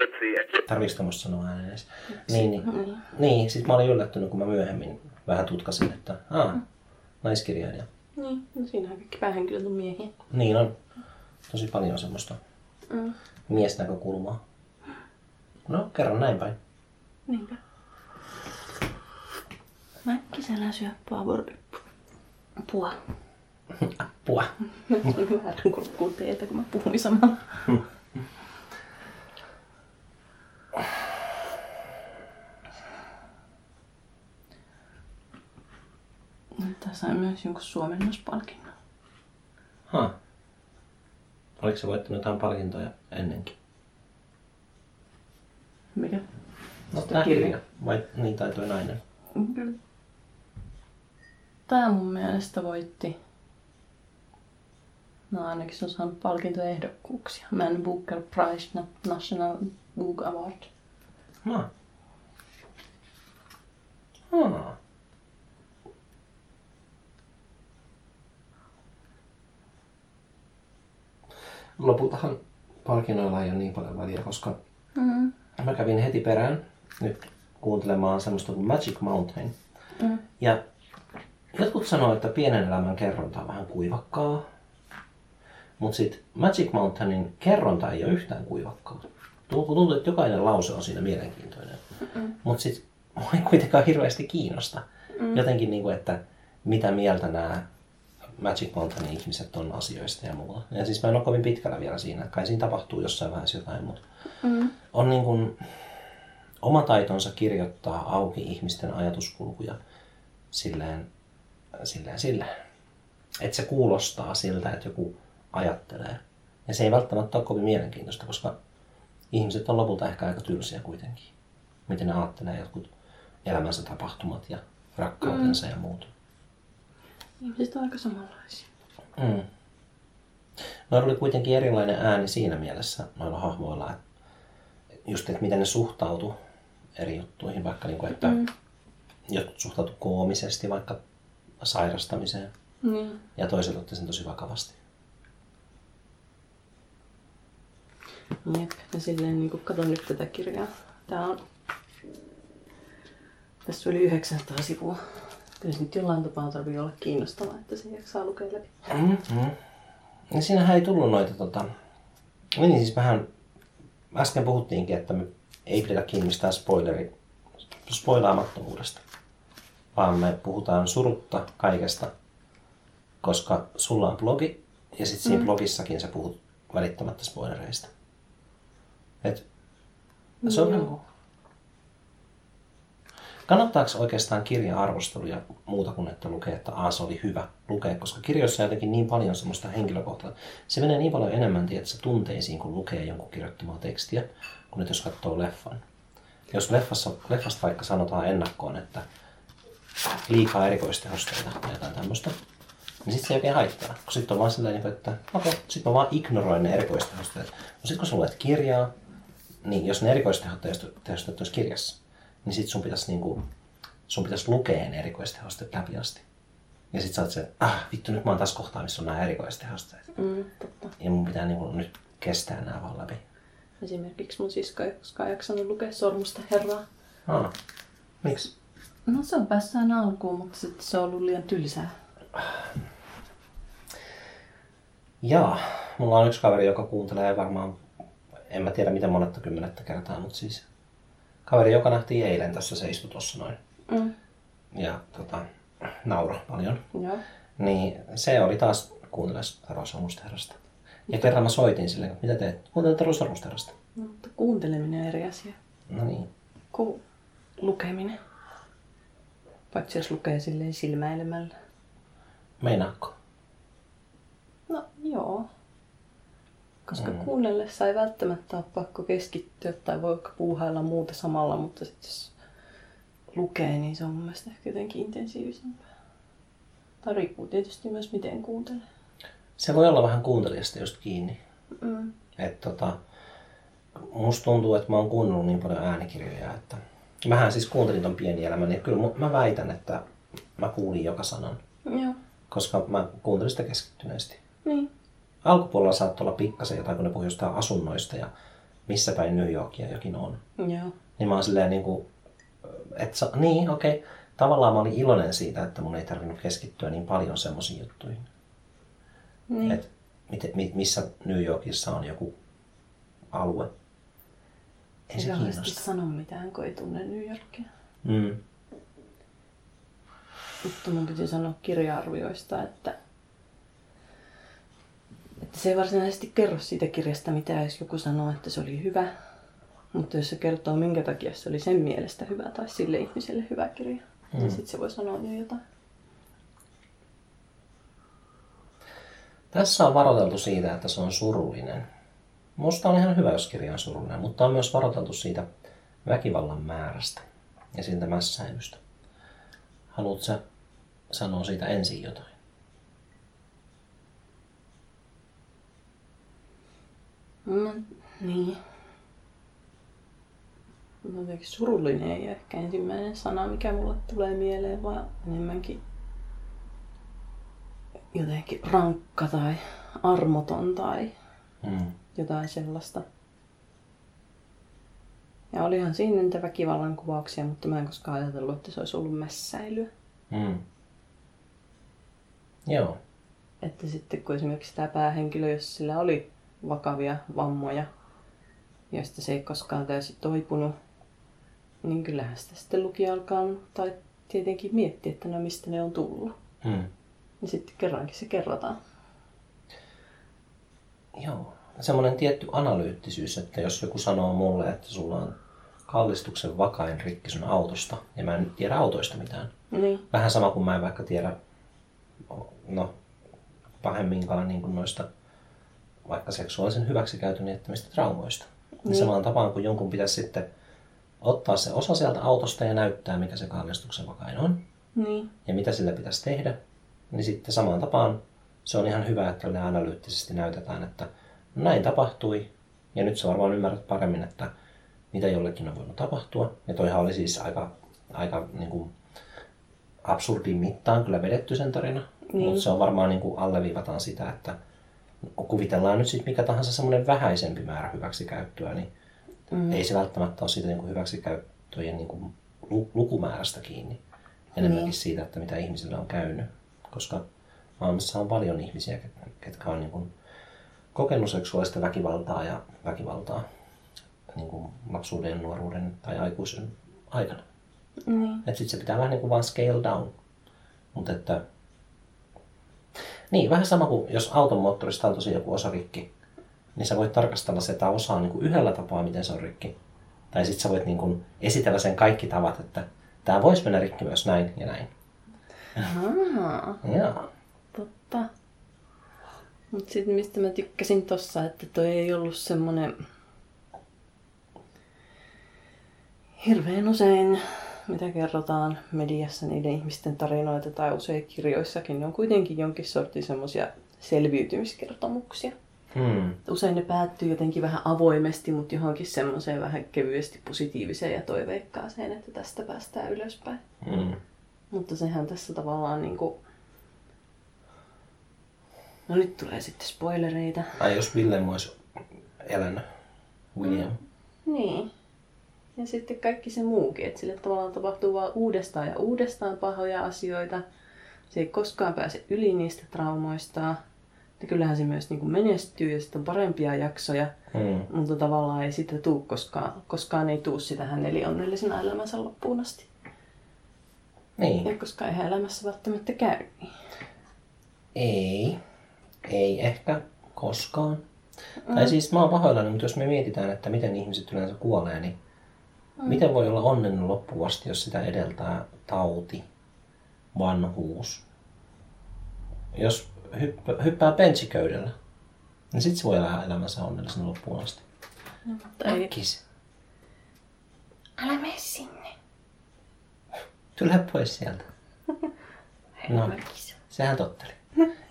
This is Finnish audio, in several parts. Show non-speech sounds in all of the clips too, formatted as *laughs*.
panokset siihen. Tarviiko tuommoista sanoa ääneen edes? Niin, niin, niin. sit mä olin yllättynyt, kun mä myöhemmin vähän tutkasin, että aa, naiskirjailija. Niin, no siinähän kaikki päähenkilöt on miehiä. Niin on. Tosi paljon semmoista Mm. miesnäkökulmaa. No, kerran näin päin. Niinpä. *laughs* Mä kesällä syö power pua. Mä syön vähän kurkkuu teetä, kun mä puhuin samalla. *laughs* Tää sai myös jonkun suomennospalkinnon. Ha. Oliko se voittanut jotain palkintoja ennenkin? Mikä? No, tää kirja. Vai niin tai toi nainen? Kyllä. Tää mun mielestä voitti. No ainakin se on saanut palkintoehdokkuuksia. Man Booker Prize Na- National Book Award. Ha. Ha. Lopultahan palkinnoilla ei ole niin paljon väliä, koska Mm. mä kävin heti perään nyt kuuntelemaan semmoista kuin Magic Mountain. Mm. Ja jotkut sanoo, että pienen elämän kerronta on vähän kuivakkaa. Mutta sitten Magic Mountainin kerronta ei ole yhtään kuivakkaa. Tuntuu, että jokainen lause on siinä mielenkiintoinen. Mutta sitten mua ei kuitenkaan hirveästi kiinnosta. Mm. Jotenkin, niin kuin, että mitä mieltä nämä Magic Mountainin ihmiset on asioista ja muuta. Ja siis mä en ole kovin pitkällä vielä siinä. Kai siinä tapahtuu jossain vaiheessa jotain, mutta Mm. on niin kuin oma taitonsa kirjoittaa auki ihmisten ajatuskulkuja silleen, silleen, silleen. Että se kuulostaa siltä, että joku ajattelee. Ja se ei välttämättä ole kovin mielenkiintoista, koska ihmiset on lopulta ehkä aika tylsiä kuitenkin. Miten ne ajattelee jotkut elämänsä tapahtumat ja rakkautensa mm. ja muut. Ihmiset on aika samanlaisia. Mm. Noilla oli kuitenkin erilainen ääni siinä mielessä noilla hahmoilla, että just, että miten ne suhtautu eri juttuihin, vaikka niin kuin, että mm. jotkut suhtautu koomisesti vaikka sairastamiseen Niin. ja toiset otti sen tosi vakavasti. Jep. Ja silleen niin kun katon nyt tätä kirjaa. Tää on... Tässä oli 900 sivua. Kyllä se nyt jollain tapaa tarvii olla kiinnostavaa, että se jaksaa lukea läpi. Mm-hmm. Ja siinähän ei tullut noita, tota... niin siis vähän äsken puhuttiinkin, että me ei pidetä kiinni mistään spoileri, spoilaamattomuudesta, vaan me puhutaan surutta kaikesta, koska sulla on blogi ja sitten siinä mm. blogissakin sä puhut välittämättä spoilereista. Et, se on Joo. Niinku- Kannattaako oikeastaan kirjan arvosteluja muuta kuin että lukee, että A, se oli hyvä lukea, koska kirjoissa on jotenkin niin paljon semmoista henkilökohtaa. Se menee niin paljon enemmän tiedätkö, tunteisiin, kun lukee jonkun kirjoittamaa tekstiä, kuin että jos katsoo leffan. Jos leffassa, leffasta vaikka sanotaan ennakkoon, että liikaa erikoistehosteita tai jotain tämmöistä, niin sitten se ei oikein haittaa. Kun sitten on vaan sellainen, että okei, sitten mä vaan ignoroin ne erikoistehosteet. No sitten kun sä luet kirjaa, niin jos ne erikoistehosteet olisi kirjassa, niin sit sun pitäisi niinku, sun pitäisi lukea ne erikoistehosteet läpi asti. Ja sit sä oot se, ah vittu nyt mä oon taas kohtaa, missä on nämä erikoistehosteet. Mm, totta. Ja mun pitää niinku nyt kestää nämä vaan läpi. Esimerkiksi mun sisko ei koskaan jaksanut lukea Sormusta herraa. Ah, miksi? No se on päässyt aina alkuun, mutta sitten se on ollut liian tylsää. Jaa, mulla on yksi kaveri, joka kuuntelee varmaan, en mä tiedä miten monetta kymmenettä kertaa, mutta siis kaveri, joka nähtiin eilen tässä, se istui tuossa noin. Mm. Ja tota, nauro paljon. Joo. Niin se oli taas kuunteles Taro Sormusterrasta. Ja kerran mä soitin sille, että mitä teet? Kuuntelen Taro Sormusterrasta. No, mutta kuunteleminen on eri asia No niin. kuin lukeminen. Paitsi jos lukee silleen silmäilemällä. Meinaatko? No joo. Koska mm. kuunnellessa ei välttämättä ole pakko keskittyä tai voi puuhailla muuta samalla, mutta sit jos lukee, niin se on mun mielestä ehkä jotenkin intensiivisempää. Tai riippuu tietysti myös miten kuuntelee. Se voi olla vähän kuuntelijasta just kiinni. Mm. Et tota, musta tuntuu, että mä oon kuunnellut niin paljon äänikirjoja, että mähän siis kuuntelin ton pieni elämän, niin kyllä mä väitän, että mä kuulin joka sanan, Joo. koska mä kuuntelin sitä keskittyneesti. Niin. Alkupuolella saattoi olla pikkasen jotain, kun ne puhui jostain asunnoista ja missä päin New Yorkia jokin on. Joo. Niin mä oon silleen niin kuin, että sa- niin okei, okay. tavallaan mä olin iloinen siitä, että mun ei tarvinnut keskittyä niin paljon semmoisiin juttuihin. Niin. Että miten, mi- missä New Yorkissa on joku alue. Ei Ei se kiinnosta. sano mitään, kun ei tunne New Yorkia. Mm. Mutta mun piti sanoa kirja-arvioista, että, että se ei varsinaisesti kerro siitä kirjasta mitään, jos joku sanoo, että se oli hyvä. Mutta jos se kertoo, minkä takia se oli sen mielestä hyvä tai sille ihmiselle hyvä kirja, mm. niin sitten se voi sanoa jo jotain. Tässä on varoiteltu siitä, että se on surullinen. Musta on ihan hyvä, jos kirja on surullinen, mutta on myös varoiteltu siitä väkivallan määrästä ja siitä mässäilystä. Haluatko sä sanoa siitä ensin jotain? Mä, niin. No, jotenkin surullinen ei ehkä ensimmäinen sana, mikä mulle tulee mieleen, vaan enemmänkin jotenkin rankka tai armoton tai Mm. jotain sellaista. Ja olihan siinä niitä väkivallan kuvauksia, mutta mä en koskaan ajatellut, että se olisi ollut mässäilyä. Mm. Joo. Että sitten kun esimerkiksi tämä päähenkilö, jos sillä oli vakavia vammoja, joista se ei koskaan täysin toipunut, niin kyllähän sitä sitten lukija alkaa tai tietenkin miettiä, että no mistä ne on tullut. Mm. Ja sitten kerrankin se kerrotaan. Joo. Semmoinen tietty analyyttisyys, että jos joku sanoo mulle, että sulla on kallistuksen vakain rikki sun autosta, ja mä en tiedä autoista mitään. Niin, Vähän sama kuin mä en vaikka tiedä, no pahemminkaan niin kuin noista vaikka seksuaalisen hyväksikäytön jättämistä traumoista. Niin. Niin. Samaan tapaan kuin jonkun pitäisi sitten ottaa se osa sieltä autosta ja näyttää, mikä se kallistuksen vakain on niin, ja mitä sille pitäisi tehdä, niin sitten samaan tapaan se on ihan hyvä, että ne analyyttisesti näytetään, että näin tapahtui ja nyt sä varmaan ymmärrät paremmin, että mitä jollekin on voinut tapahtua. Ja toihan oli siis aika, aika niin kuin absurdin mittaan kyllä vedetty sen tarina, Niin. mutta se on varmaan niin kuin alleviivataan sitä, että kuvitellaan nyt sitten mikä tahansa semmoinen vähäisempi määrä hyväksikäyttöä, niin mm. ei se välttämättä ole siitä niin kuin hyväksikäyttöjen niin kuin lu- lukumäärästä kiinni. Enemmänkin Niin. siitä, että mitä ihmisillä on käynyt. Koska maailmassa on paljon ihmisiä, ket- ketkä on niin kuin kokenut seksuaalista väkivaltaa ja väkivaltaa niin kuin lapsuuden, nuoruuden tai aikuisen aikana. niin, Että sitten se pitää vähän niin kuin vaan scale down. Mutta että... Niin, vähän sama kuin jos auton moottorista on tosi joku osa rikki, niin sä voit tarkastella sitä osaa niin kuin yhdellä tapaa, miten se on rikki. Tai sitten sä voit niin kuin esitellä sen kaikki tavat, että tämä voisi mennä rikki myös näin ja näin. Ahaa, Joo. totta. Mutta sitten mistä mä tykkäsin tossa, että toi ei ollut semmonen hirveän usein, mitä kerrotaan mediassa niiden ihmisten tarinoita tai usein kirjoissakin, ne on kuitenkin jonkin sortin semmoisia selviytymiskertomuksia. Hmm. Usein ne päättyy jotenkin vähän avoimesti, mutta johonkin semmoiseen vähän kevyesti positiiviseen ja toiveikkaaseen, että tästä päästään ylöspäin. Hmm. Mutta sehän tässä tavallaan niinku... No nyt tulee sitten spoilereita. Tai jos Willem olisi elänyt. William. Niin. Ja sitten kaikki se muukin, että sille tavallaan tapahtuu vaan uudestaan ja uudestaan pahoja asioita. Se ei koskaan pääse yli niistä traumoistaan. Ja kyllähän se myös niin kuin menestyy ja sitten on parempia jaksoja. Hmm. Mutta tavallaan ei sitä tuu koskaan. Koskaan ei tuu sitä hän eli onnellisena elämänsä loppuun asti. Niin. Ja koska eihän elämässä välttämättä käy niin. Ei. Ei ehkä koskaan. Mm. Tai siis mä oon pahoillani, mutta jos me mietitään, että miten ihmiset yleensä kuolee, niin mm. miten voi olla onnellinen loppuun asti, jos sitä edeltää tauti, vanhuus? Jos hyppää, hyppää benchiköydellä, niin sit se voi elää elämänsä onnellisena loppuun asti. Mutta ei, Äkkis. älä mene sinne. Tule pois sieltä. *laughs* No, sehän totteli.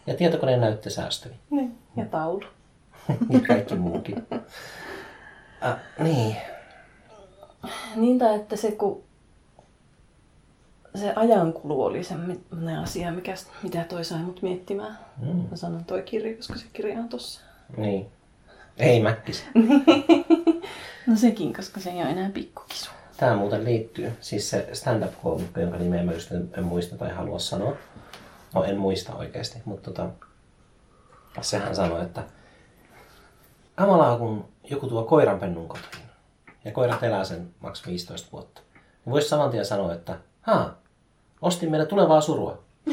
Ja tietokoneen näyttö säästöi. Niin. Ja taulu. *laughs* Ja kaikki muukin. Äh, *laughs* niin. Niin, tai että se kun se ajankulu oli semmoinen asia, mikä, mitä toi sai mut miettimään. Mm. Mä sanon toi kirja, koska se kirja on tossa. Niin. Ei mäkkis. *laughs* No sekin, koska se ei ole enää pikkukisu. Tämä muuten liittyy, siis se stand-up-koomikko, jonka nimeä mä just en, en muista tai halua sanoa. No en muista oikeasti, mutta tota, sehän sanoi, että kamalaa kun joku tuo koiranpennun kotiin ja koirat elää sen maks 15 vuotta. Niin voisi saman tien sanoa, että haa, ostin meille tulevaa surua. *laughs*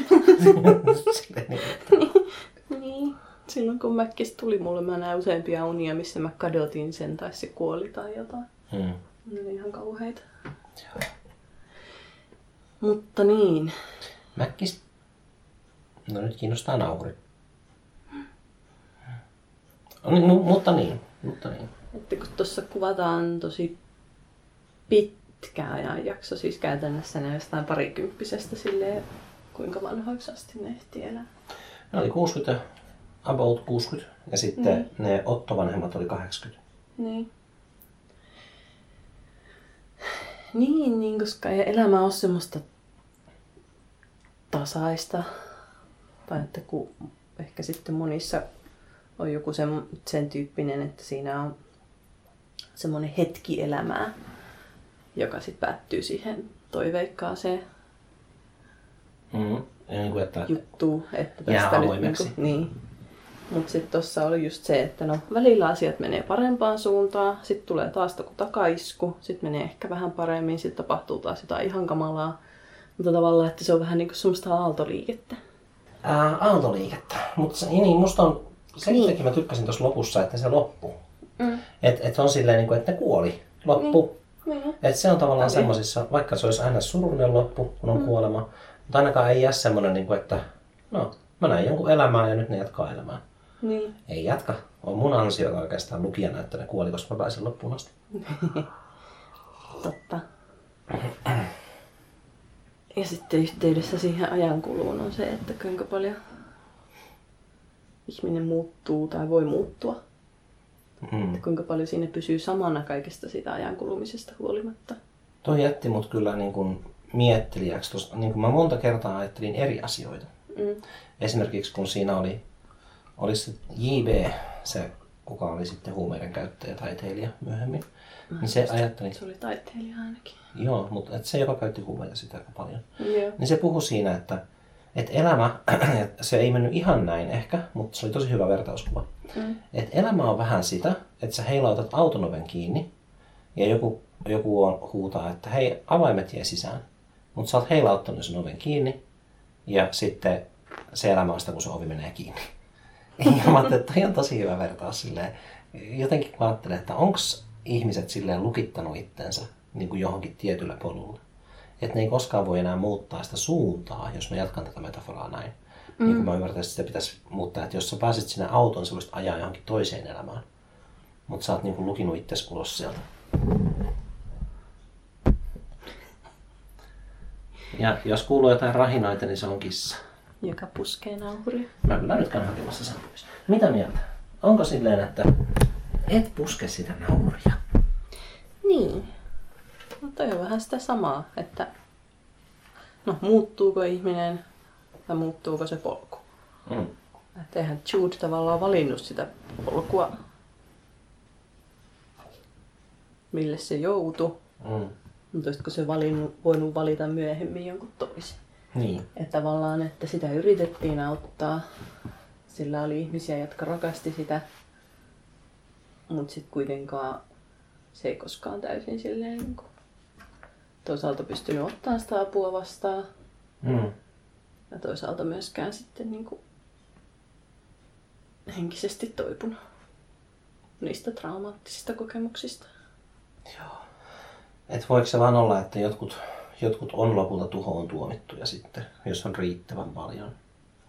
Niin, että- Niin. Silloin kun Mäkkistä tuli mulle, mä näin useampia unia, missä mä kadotin sen tai se kuoli tai jotain. hmm. Ne oli ihan kauheita. Mutta niin. Mäkkis. No nyt kiinnostaa nauhuri. No, niin, mu- mutta niin, mutta niin. Että kun tuossa kuvataan tosi pitkä ajan jakso, siis käytännössä ne jostain parikymppisestä silleen, kuinka vanhoiksi asti ne ehti elää. Ne oli 60 ja about 60 ja sitten Mm. ne Otto-vanhemmat oli 80. Niin. Niin, niin, koska ei elämä ole semmoista tasaista. Tai että kun ehkä sitten monissa on joku sen, sen tyyppinen, että siinä on semmoinen hetki elämää, joka sitten päättyy siihen toiveikkaaseen Mm. Niin kuin, että juttuun, että tästä nyt niinku, niin. Mutta sitten tuossa oli just se, että no välillä asiat menee parempaan suuntaan, sitten tulee taas joku takaisku, sitten menee ehkä vähän paremmin, sitten tapahtuu taas jotain ihan kamalaa. Mutta tavallaan, että se on vähän niin kuin semmoista aaltoliikettä. ää, aaltoliikettä. Mutta niin, musta on, se Niin. niin. mä tykkäsin tuossa lopussa, että se loppuu. Mm. Että et on silleen, niin kuin, että ne kuoli. Loppu. Niin. Et se on tavallaan Oli. semmosissa, vaikka se olisi aina surullinen loppu, kun on mm. kuolema, mutta ainakaan ei jää semmoinen, niin kuin, että no, mä näin jonkun elämää ja nyt ne jatkaa elämää. Niin. Ei jatka. On mun ansiota oikeastaan lukijana, että ne kuoli, koska mä pääsin loppuun asti. *laughs* Totta. Ja sitten yhteydessä siihen ajankuluun on se, että kuinka paljon ihminen muuttuu tai voi muuttua. Mm. Että kuinka paljon siinä pysyy samana kaikesta sitä ajankulumisesta huolimatta. Toi jätti mut kyllä niin kuin miettelijäksi. Tos, niin kuin mä monta kertaa ajattelin eri asioita. Mm. Esimerkiksi kun siinä oli, oli se JB, se kuka oli sitten huumeiden käyttäjä, taiteilija myöhemmin, niin se ajatteli, Se oli taiteilija ainakin. joo, mutta et se joka käytti huumeita sitä aika paljon. Joo. Niin se puhui siinä, että, että elämä, *clears throat* se ei mennyt ihan näin ehkä, mutta se oli tosi hyvä vertauskuva. Mm. Että elämä on vähän sitä, että sä heilautat auton oven kiinni ja joku, joku on, huutaa, että hei, avaimet jää sisään. Mutta sä oot heilauttanut sen oven kiinni ja sitten se elämä on sitä, kun se ovi menee kiinni. *laughs* Ja mä ajattelin, että toi on tosi hyvä vertaus silleen. Jotenkin mä ajattelen, että onko ihmiset silleen lukittanut itsensä niin kuin johonkin tietylle polulle. Että ne ei koskaan voi enää muuttaa sitä suuntaa, jos mä jatkan tätä metaforaa näin. Mm. Niin kuin mä ymmärrän, että sitä pitäisi muuttaa, että jos sä pääsit sinne auton, sä voisit ajaa johonkin toiseen elämään. Mutta sä oot niin kuin lukinut itsesi ulos sieltä. Ja jos kuuluu jotain rahinoita, niin se on kissa. Joka puskee nauhuria. Mä kyllä nyt käyn hakemassa sen pois. Mitä mieltä? Onko silleen, että et puske sitä nauria? Niin. No toi on vähän sitä samaa, että no muuttuuko ihminen vai muuttuuko se polku. Mm. Että eihän Jude tavallaan valinnut sitä polkua, mille se joutui. Mm. Mutta olisiko se valinnut, voinut valita myöhemmin jonkun toisen? Niin. Että tavallaan, että sitä yritettiin auttaa. Sillä oli ihmisiä, jotka rakasti sitä. Mutta sitten kuitenkaan se ei koskaan täysin silleen niin kuin, toisaalta pystynyt ottamaan sitä apua vastaan. Mm. Ja toisaalta myöskään sitten niin kuin, henkisesti toipunut niistä traumaattisista kokemuksista. Joo. Et voiko se vaan olla, että jotkut, jotkut on lopulta tuhoon tuomittuja sitten, jos on riittävän paljon?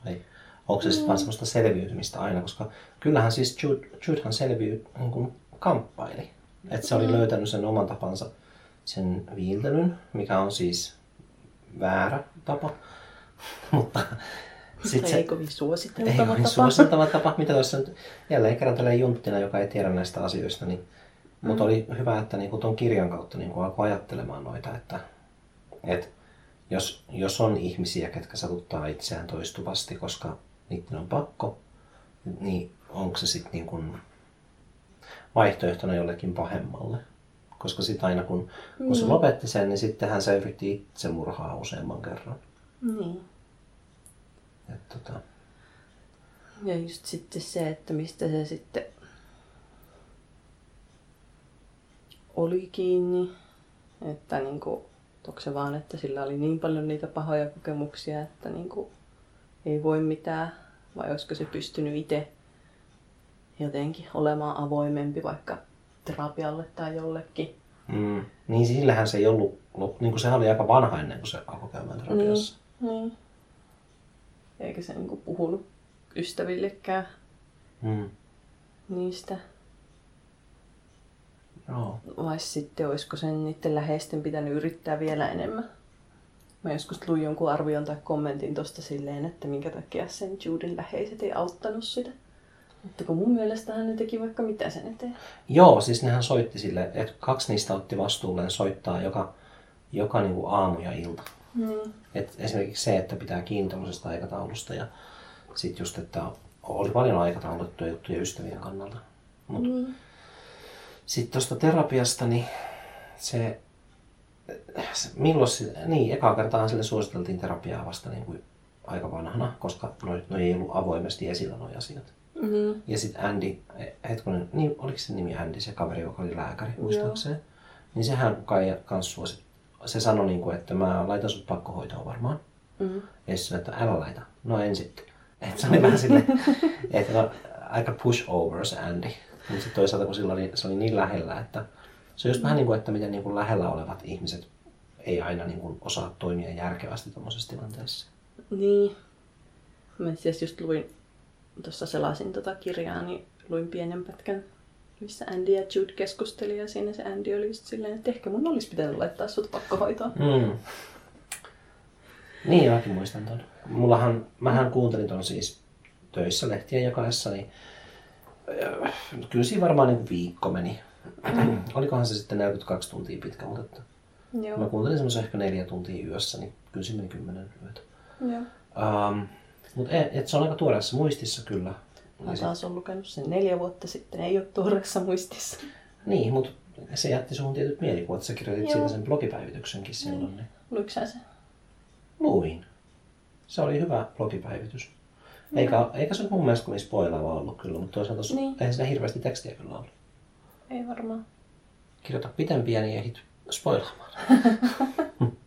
Vai onko se sitten vaan semmoista selviytymistä aina? Koska kyllähän siis Jude, Judehan selviy, niin kamppaili. Että se oli löytänyt sen oman tapansa, sen viiltelyn, mikä on siis väärä tapa. *laughs* Mutta sitten ei se, kovin ei suositeltava ole tapa. suositeltava tapa, mitä jos nyt jälleen kerran tällainen junttina, joka ei tiedä näistä asioista, niin mm. mutta oli hyvä, että niin tuon kirjan kautta niin alkoi ajattelemaan noita, että, että jos, jos on ihmisiä, ketkä satuttaa itseään toistuvasti, koska niiden on pakko, niin onko se sitten niin vaihtoehtona jollekin pahemmalle. Koska sitten aina kun, kun se lopetti sen, niin sittenhän se yritti itse murhaa useamman kerran. Niin. Et, tota, Ja just sitten se, että mistä se sitten oli kiinni. Että niinku, onko se vaan, että sillä oli niin paljon niitä pahoja kokemuksia, että niinku, ei voi mitään. Vai olisiko se pystynyt itse jotenkin olemaan avoimempi vaikka terapialle tai jollekin. mm, niin sillähän se ei ollut, niin kuin sehän oli aika vanha ennen kuin se alkoi käymään terapiassa. Niin. Eikä se niinku puhunut ystävillekään Mm. niistä. Joo. Vai sitten olisiko sen niiden läheisten pitänyt yrittää vielä enemmän? Mä joskus luin jonkun arvion tai kommentin tosta silleen, että minkä takia sen Juden läheiset ei auttanut sitä. Mutta kun mun mielestähän ne teki vaikka mitä sen eteen. Joo, siis nehän soitti sille, että kaksi niistä otti vastuulleen soittaa joka, joka niin kuin aamu ja ilta. Niin. Et esimerkiksi se, että pitää kiinni tämmöisestä aikataulusta ja sitten just, että oli paljon aikatauluttuja juttuja ystävien kannalta. Mm. sitten tuosta terapiasta, niin se, se milloin se, niin eka kertaa sille suositeltiin terapiaa vasta niin kuin aika vanhana, koska noi, noi ei ollut avoimesti esillä noi asiat. Mm. Ja sitten Andy, hetkonen, niin oliko se nimi Andy, se kaveri, joka oli lääkäri, muistaakseni? Niin sehän kai kans suosi. Se sanoi, niin kuin, että mä laitan sut pakkohoitoon varmaan. Mm. Ja sitten että älä laita. No en sitten. Et se oli vähän silleen, *laughs* että no, aika push over se Andy. Mutta sitten toisaalta kun sillä oli, se oli niin lähellä, että se on just vähän niin kuin, että miten niin kuin lähellä olevat ihmiset ei aina niin kuin osaa toimia järkevästi tuommoisessa tilanteessa. Niin. Mä asiassa just luin, tuossa selasin tota kirjaa, niin luin pienen pätkän, missä Andy ja Jude keskusteli ja siinä se Andy oli just silleen, että ehkä mun olisi pitänyt laittaa sut pakkohoitoon. Mm. Niin, mäkin muistan ton. Mullahan, mähän kuuntelin ton siis töissä lehtien jakaessa, niin äh, kyllä siinä varmaan niin viikko meni. Olikohan se sitten 42 tuntia pitkä, mutta että Joo. mä kuuntelin semmoisen ehkä neljä tuntia yössä, niin kyllä se meni kymmenen yötä. Joo. Um, mutta et, et se on aika tuoreessa muistissa kyllä. Mä taas on lukenut sen neljä vuotta sitten, ei ole tuoreessa muistissa. Niin, mutta se jätti suhun tietyt mielikuvat. Sä kirjoitit Joo. siitä sen blogipäivityksenkin silloin. Niin. Luitko sä sen? Luin. Se oli hyvä blogipäivitys. Eikä, eikä se mun mielestä kovin spoilaava ollut kyllä, mutta toisaalta niin. Niin. eihän siinä hirveästi tekstiä kyllä ollut. Ei varmaan. Kirjoita pitempiä, niin ehdit spoilaamaan. *laughs*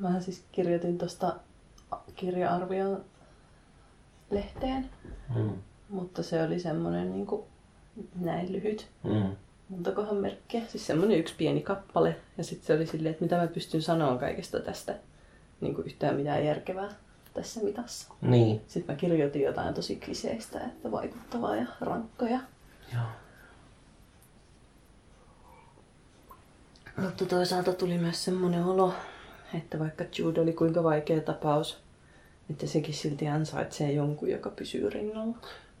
Mä siis kirjoitin tuosta kirja-arvion lehteen, Mm. mutta se oli semmonen niinku näin lyhyt. Mm. Montakohan merkkiä? Siis semmonen yksi pieni kappale. Ja sitten se oli silleen, että mitä mä pystyn sanoa kaikesta tästä. Niin kuin yhtään mitään järkevää tässä mitassa. Niin. Sitten mä kirjoitin jotain tosi kliseistä, että vaikuttavaa ja rankkoja. Joo. Mutta toisaalta tuli myös semmoinen olo, että vaikka Jude oli kuinka vaikea tapaus, että sekin silti ansaitsee jonkun, joka pysyy rinnalla.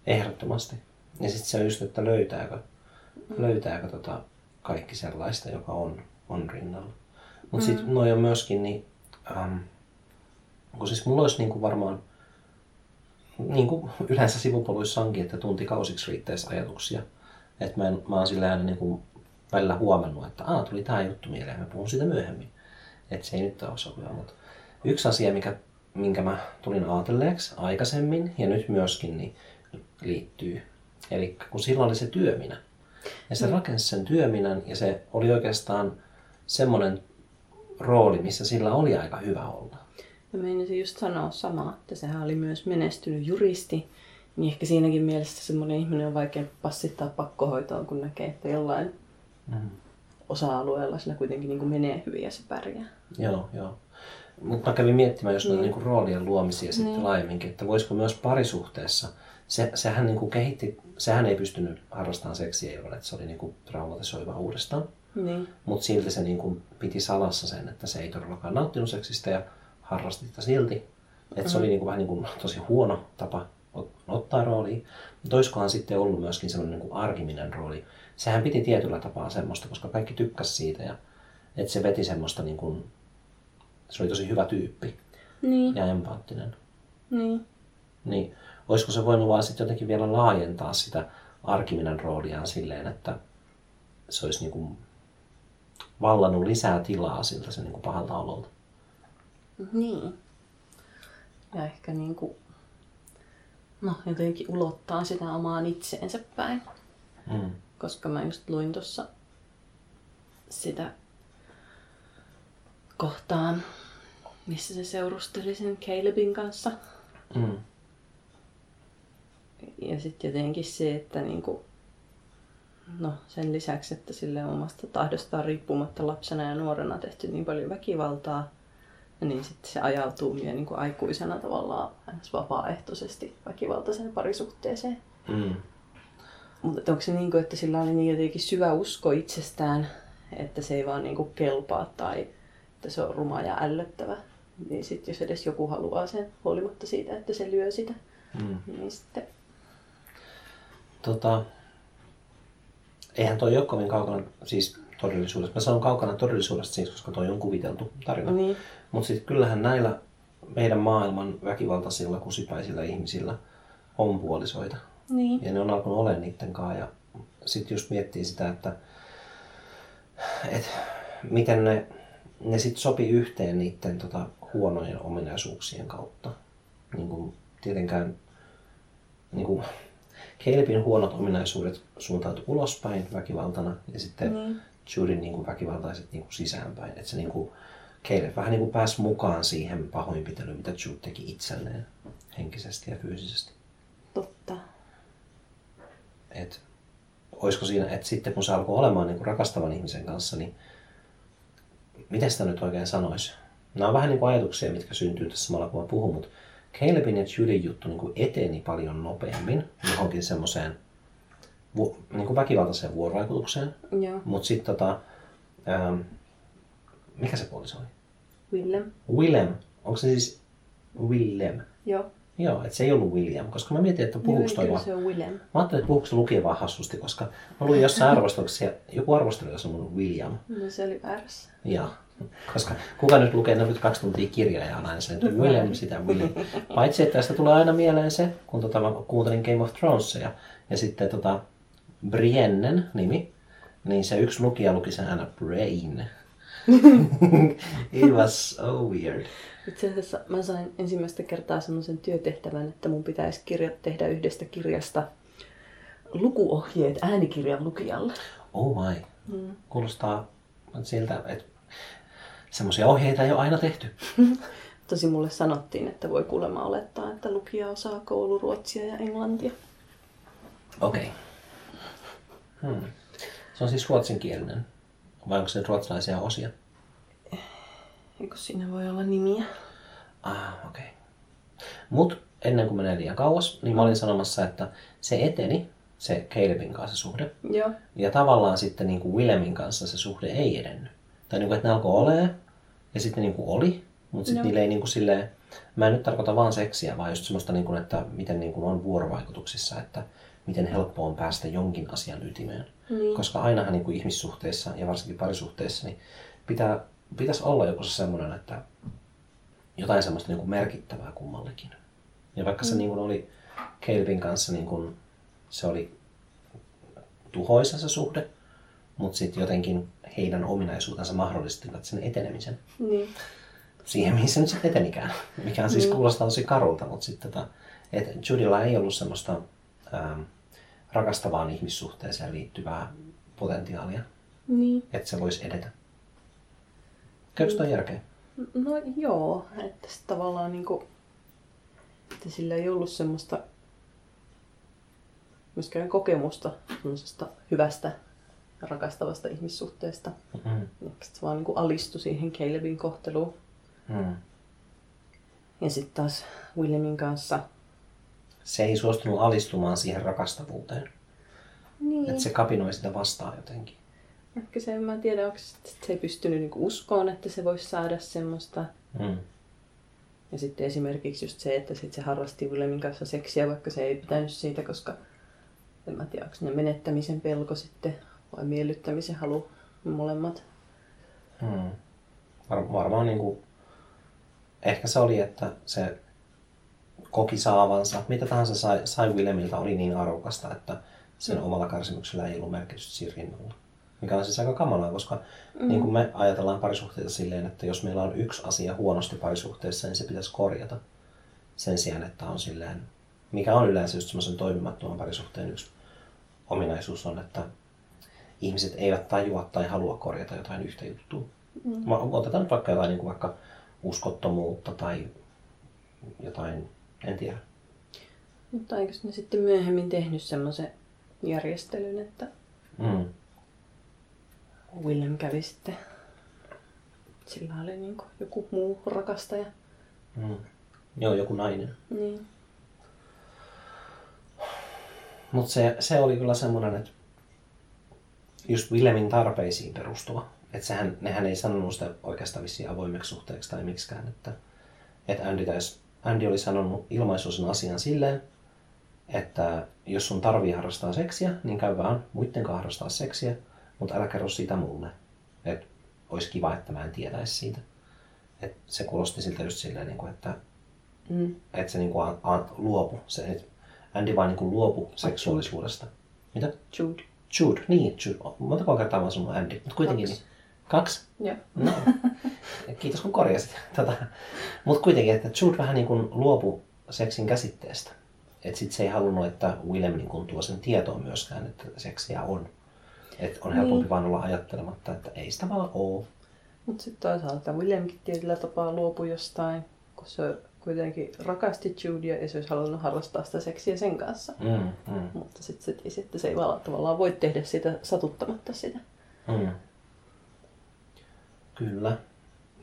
Ehdottomasti. Ja sitten se on just, että löytääkö, löytääkö tota kaikki sellaista, joka on, on rinnalla. Mutta sitten mm. noi on myöskin, niin, ähm, kun siis mulla olisi niinku varmaan, niin kuin yleensä sivupoluissa onkin, että tuntikausiksi riittäisi ajatuksia. Että mä, en, mä oon sillä aina niinku välillä huomannut, että Aa, tuli tämä juttu mieleen, mä puhun siitä myöhemmin. Että se ei nyt ole sopivaa. Mutta yksi asia, mikä, minkä mä tulin ajatelleeksi aikaisemmin ja nyt myöskin, niin liittyy. Eli kun silloin oli se työminä. Ja se rakensi sen työminän ja se oli oikeastaan semmoinen rooli, missä sillä oli aika hyvä olla. Mä meinasin just sanoa samaa, että sehän oli myös menestynyt juristi. Niin ehkä siinäkin mielessä semmoinen ihminen on vaikea passittaa pakkohoitoon, kun näkee, että jollain Mm. Osa-alueella sillä kuitenkin niin kuin menee hyvin ja se pärjää. Joo, joo. Mutta mä kävin miettimään just mm. niinku roolien luomisia sitten Niin. laajemminkin, että voisiko myös parisuhteessa, se, sehän niinku kehitti, sehän ei pystynyt harrastamaan seksiä ilman, että se oli niinku traumatisoiva uudestaan. Niin. Mutta silti se niinku piti salassa sen, että se ei todellakaan nauttinut seksistä ja harrasti sitä silti. Että se oli niinku vähän niinku tosi huono tapa ottaa rooliin. Mutta olisikohan sitten ollut myöskin sellainen niinku arkiminen rooli. Sehän piti tietyllä tapaa semmoista, koska kaikki tykkäs siitä ja että se veti semmoista niinku, se oli tosi hyvä tyyppi Niin. ja empaattinen. Niin. Niin olisiko se voinut vaan sitten jotenkin vielä laajentaa sitä arkiminen rooliaan silleen, että se olisi niinku vallannut lisää tilaa siltä se niin kuin pahalta ololta. Niin. Ja ehkä niin kuin, no jotenkin ulottaa sitä omaan itseensä päin. Mm. Koska mä just luin tuossa sitä kohtaan, missä se seurusteli sen Calebin kanssa. Mm. Ja sitten jotenkin se, että niinku, no sen lisäksi, että sille omasta tahdostaan riippumatta lapsena ja nuorena tehty niin paljon väkivaltaa, niin sitten se ajautuu vielä niin kuin aikuisena tavallaan vapaaehtoisesti väkivaltaiseen parisuhteeseen. Mm. Mutta onko se niin kuin, että sillä oli niin jotenkin syvä usko itsestään, että se ei vaan niin kuin kelpaa tai että se on ruma ja ällöttävä. Niin sitten jos edes joku haluaa sen huolimatta siitä, että se lyö sitä, Mm. niin sitten Tota, eihän toi ole kovin kaukana siis todellisuudesta. Mä sanon kaukana todellisuudesta siis, koska toi on kuviteltu tarina. niin, Mutta sitten kyllähän näillä meidän maailman väkivaltaisilla, kusipäisillä ihmisillä on puolisoita. niin, Ja ne on alkanut olemaan niiden kanssa. Ja sitten just miettii sitä, että et miten ne, ne sitten sopii yhteen niiden tota, huonojen ominaisuuksien kautta. Niin kuin tietenkään niin kuin, Calebin huonot ominaisuudet suuntautu ulospäin väkivaltana ja sitten Niin. Judin niin kuin väkivaltaiset niin kuin sisäänpäin. Että se niin kuin, Caleb vähän niin kuin pääsi mukaan siihen pahoinpitelyyn, mitä Jude teki itselleen henkisesti ja fyysisesti. totta. Et, olisiko siinä, että sitten kun se alkoi olemaan niin kuin rakastavan ihmisen kanssa, niin miten sitä nyt oikein sanoisi? Nämä on vähän niin kuin ajatuksia, mitkä syntyy tässä samalla kun mä puhun, mutta Calebin ja Judin juttu niin kuin eteni paljon nopeammin johonkin semmoiseen niin kuin väkivaltaiseen vuorovaikutukseen. Mutta sitten tota, ähm, mikä se puoliso oli? Willem. Willem. Onko se siis Willem? Joo. Joo, että se ei ollut William, koska mä mietin, että puhuuko Joo, toi vaan se on Willem. Mä ajattelin, että puhuuko se lukija vaan hassusti, koska mä luin jossain *laughs* arvostelussa, ja joku arvostelija sanonut William. No se oli väärässä. Ja, koska kuka nyt lukee 42 tuntia kirjaa ja on aina se, että William sitä William. Paitsi, että tästä tulee aina mieleen se, kun tota, mä kuuntelin Game of Thronesia, ja sitten tota, Briennen nimi, niin se yksi lukija luki sen aina Brain. It was so weird. Itse asiassa mä sain ensimmäistä kertaa semmoisen työtehtävän, että mun pitäisi kirja, tehdä yhdestä kirjasta lukuohjeet äänikirjan lukijalle. Oh my. Kuulostaa siltä, että semmoisia ohjeita ei ole aina tehty. *laughs* Tosi mulle sanottiin, että voi kuulemma olettaa, että lukija osaa kouluruotsia ja englantia. Okei. Okay. Hmm. Se on siis ruotsinkielinen. Vai onko se ruotsalaisia osia? Eikö siinä voi olla nimiä? Ah, okei. Okay. Mut ennen kuin menee liian kauas, niin mä olin sanomassa, että se eteni, se Calebin kanssa se suhde. Joo. Ja tavallaan sitten niin kuin Willemin kanssa se suhde ei edennyt. Tai niin kuin, että ne alkoi olemaan, ja sitten niin kuin oli, mutta sitten Joo. niille ei niin kuin silleen, mä en nyt tarkoita vaan seksiä, vaan just semmoista, niin kuin, että miten niin kuin on vuorovaikutuksissa, että miten helppo on päästä jonkin asian ytimeen. Niin. Koska ainahan niin kuin ihmissuhteissa ja varsinkin parisuhteissa, niin pitää, pitäisi olla joku se semmoinen, että jotain semmoista niin kuin merkittävää kummallekin. Ja vaikka se niin kuin oli Calebin kanssa, niin kuin, se oli tuhoisa se suhde, mutta sitten jotenkin heidän ominaisuutensa mahdollistivat sen etenemisen Niin. siihen, mihin se nyt sitten etenikään. Mikä on siis kuulostaa tosi karulta, mutta sitten tota, että Judylla ei ollut semmoista ähm, rakastavaan ihmissuhteeseen liittyvää potentiaalia, Niin. että se voisi edetä. Käykö toi järkeä? No joo, että se tavallaan niinku, että sillä ei ollut semmoista myöskään kokemusta semmoisesta hyvästä rakastavasta ihmissuhteesta. Mm. Ehkä se vaan niinku alistui siihen Calebin kohteluun. Mm. Ja sitten taas Williamin kanssa. Se ei suostunut alistumaan siihen rakastavuuteen. Niin. Että se kapinoi sitä vastaan jotenkin. Ehkä se, mä en tiedä, onko se, että se ei pystynyt niinku uskoon, että se voisi saada semmoista. Mm. Ja sitten esimerkiksi just se, että sit se harrasti Williamin kanssa seksiä, vaikka se ei pitänyt siitä, koska en mä tiedä, onko ne menettämisen pelko sitten vai miellyttämisen halu molemmat. Mm. Var, varmaan niin kuin, ehkä se oli, että se koki saavansa, mitä tahansa sai, sai Willemilta oli niin arvokasta, että sen omalla kärsimyksellä ei ollut merkitystä siinä rinnalla. Mikä on siis aika kamalaa, koska mm. niin kuin me ajatellaan parisuhteita silleen, että jos meillä on yksi asia huonosti parisuhteessa, niin se pitäisi korjata. Sen sijaan, että on silleen, mikä on yleensä just semmoisen toimimattoman parisuhteen yksi ominaisuus on, että ihmiset eivät tajua tai halua korjata jotain yhtä juttua. Mm. Otetaan nyt vaikka jotain niin kuin vaikka uskottomuutta tai jotain, en tiedä. Mutta eikö ne sitten myöhemmin tehnyt semmoisen järjestelyn, että mm. William kävi sitten, sillä oli niin joku muu rakastaja. Mm. Joo, joku nainen. Niin. Mutta se, se oli kyllä semmoinen, että just Willemin tarpeisiin perustuva. Että sehän, nehän ei sanonut sitä oikeastaan vissiin avoimeksi suhteeksi tai miksikään. Että, että Andy, taisi, Andy oli sanonut ilmaisuisen asian silleen, että jos sun tarvii harrastaa seksiä, niin käy vaan muiden kanssa harrastaa seksiä, mutta älä kerro siitä mulle. Että olisi kiva, että mä en tietäisi siitä. Et se kuulosti siltä just silleen, niin kuin, että, mm. että se niin kuin, a, a, luopu. Se, että Andy vaan niin kuin luopu seksuaalisuudesta. Mitä? Jude. Jude, niin Jude. Montako kertaa mä sanonut Andy, mutta kuitenkin. Kaksi. Kaksi? Joo. No. Kiitos kun korjasit. Tota. Mutta kuitenkin, että Jude vähän niin kuin luopu seksin käsitteestä. Että sit se ei halunnut, että Willem niin kuin tuo sen tietoon myöskään, että seksiä on. Että on helpompi niin. vaan olla ajattelematta, että ei sitä vaan ole. Mutta sitten toisaalta Williamkin tietyllä tapaa luopui jostain, kun se kuitenkin rakasti Judia ja se olisi halunnut harrastaa sitä seksiä sen kanssa. Mm, mm. Mutta sitten se tiesi, että se ei tavallaan voi tehdä sitä satuttamatta sitä. Mm. Kyllä.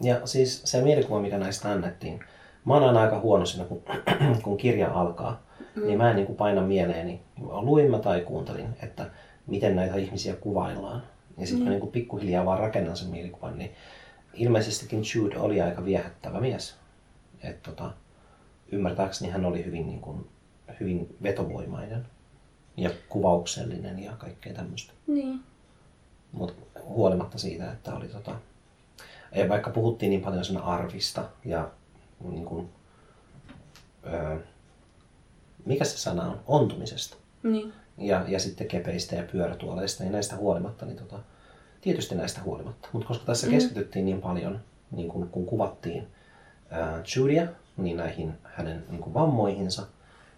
Ja siis se mielikuva, mikä näistä annettiin, mä oon aika huono siinä, kun, *clears throat* kun kirja alkaa, mm. niin mä en niin kuin paina mieleeni, luin mä tai kuuntelin, että miten näitä ihmisiä kuvaillaan. Ja sitten mm. mä niin kuin pikkuhiljaa vaan rakennan sen mielikuvan, niin ilmeisestikin Jude oli aika viehättävä mies. Et tota, ymmärtääkseni hän oli hyvin, niin kuin, hyvin vetovoimainen ja kuvauksellinen ja kaikkea tämmöistä. Niin. Mutta huolimatta siitä, että oli tota, vaikka puhuttiin niin paljon sen arvista ja niin kuin, öö, mikä se sana on, ontumisesta. Niin. Ja, ja sitten kepeistä ja pyörätuoleista, niin näistä huolimatta, niin tota, tietysti näistä huolimatta. Mutta koska tässä mm. keskityttiin niin paljon, niin kun, kun kuvattiin ää, Julia, niin näihin hänen niin kuin vammoihinsa,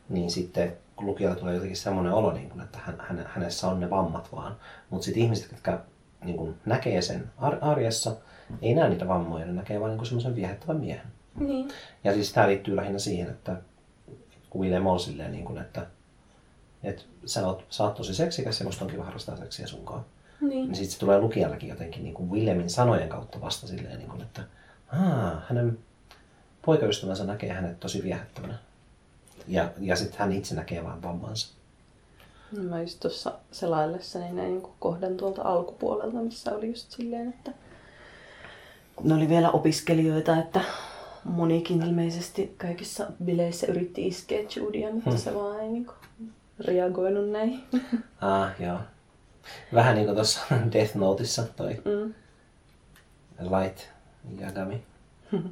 niin sitten kun lukijalle tulee jotenkin semmoinen olo, niin kuin, että hän, hänessä on ne vammat vaan. Mutta sitten ihmiset, jotka niin kuin näkee sen arjessa, ei näe niitä vammoja, ne näkee vain niin semmoisen viehättävän miehen. Niin. Ja siis tämä liittyy lähinnä siihen, että kun William on silleen, niin kuin, että, että sä, oot, sä oot tosi seksikäs ja musta on kiva harrastaa seksiä sunkaan. Niin. niin sitten se tulee lukijallekin jotenkin niin kuin Williamin sanojen kautta vasta silleen, niin kuin, että Aa, hänen poikaystävänsä näkee hänet tosi viehättävänä. Ja, ja sitten hän itse näkee vaan vammansa. No mä just tuossa selaillessani näin niin kohdan tuolta alkupuolelta, missä oli just silleen, että ne oli vielä opiskelijoita, että monikin ilmeisesti kaikissa bileissä yritti iskeä Judia, mutta hmm. se vaan ei niinku reagoinut näin. *laughs* Ah, joo. Vähän niin kuin tuossa *laughs* Death Noteissa toi mm. Light Yagami. *laughs*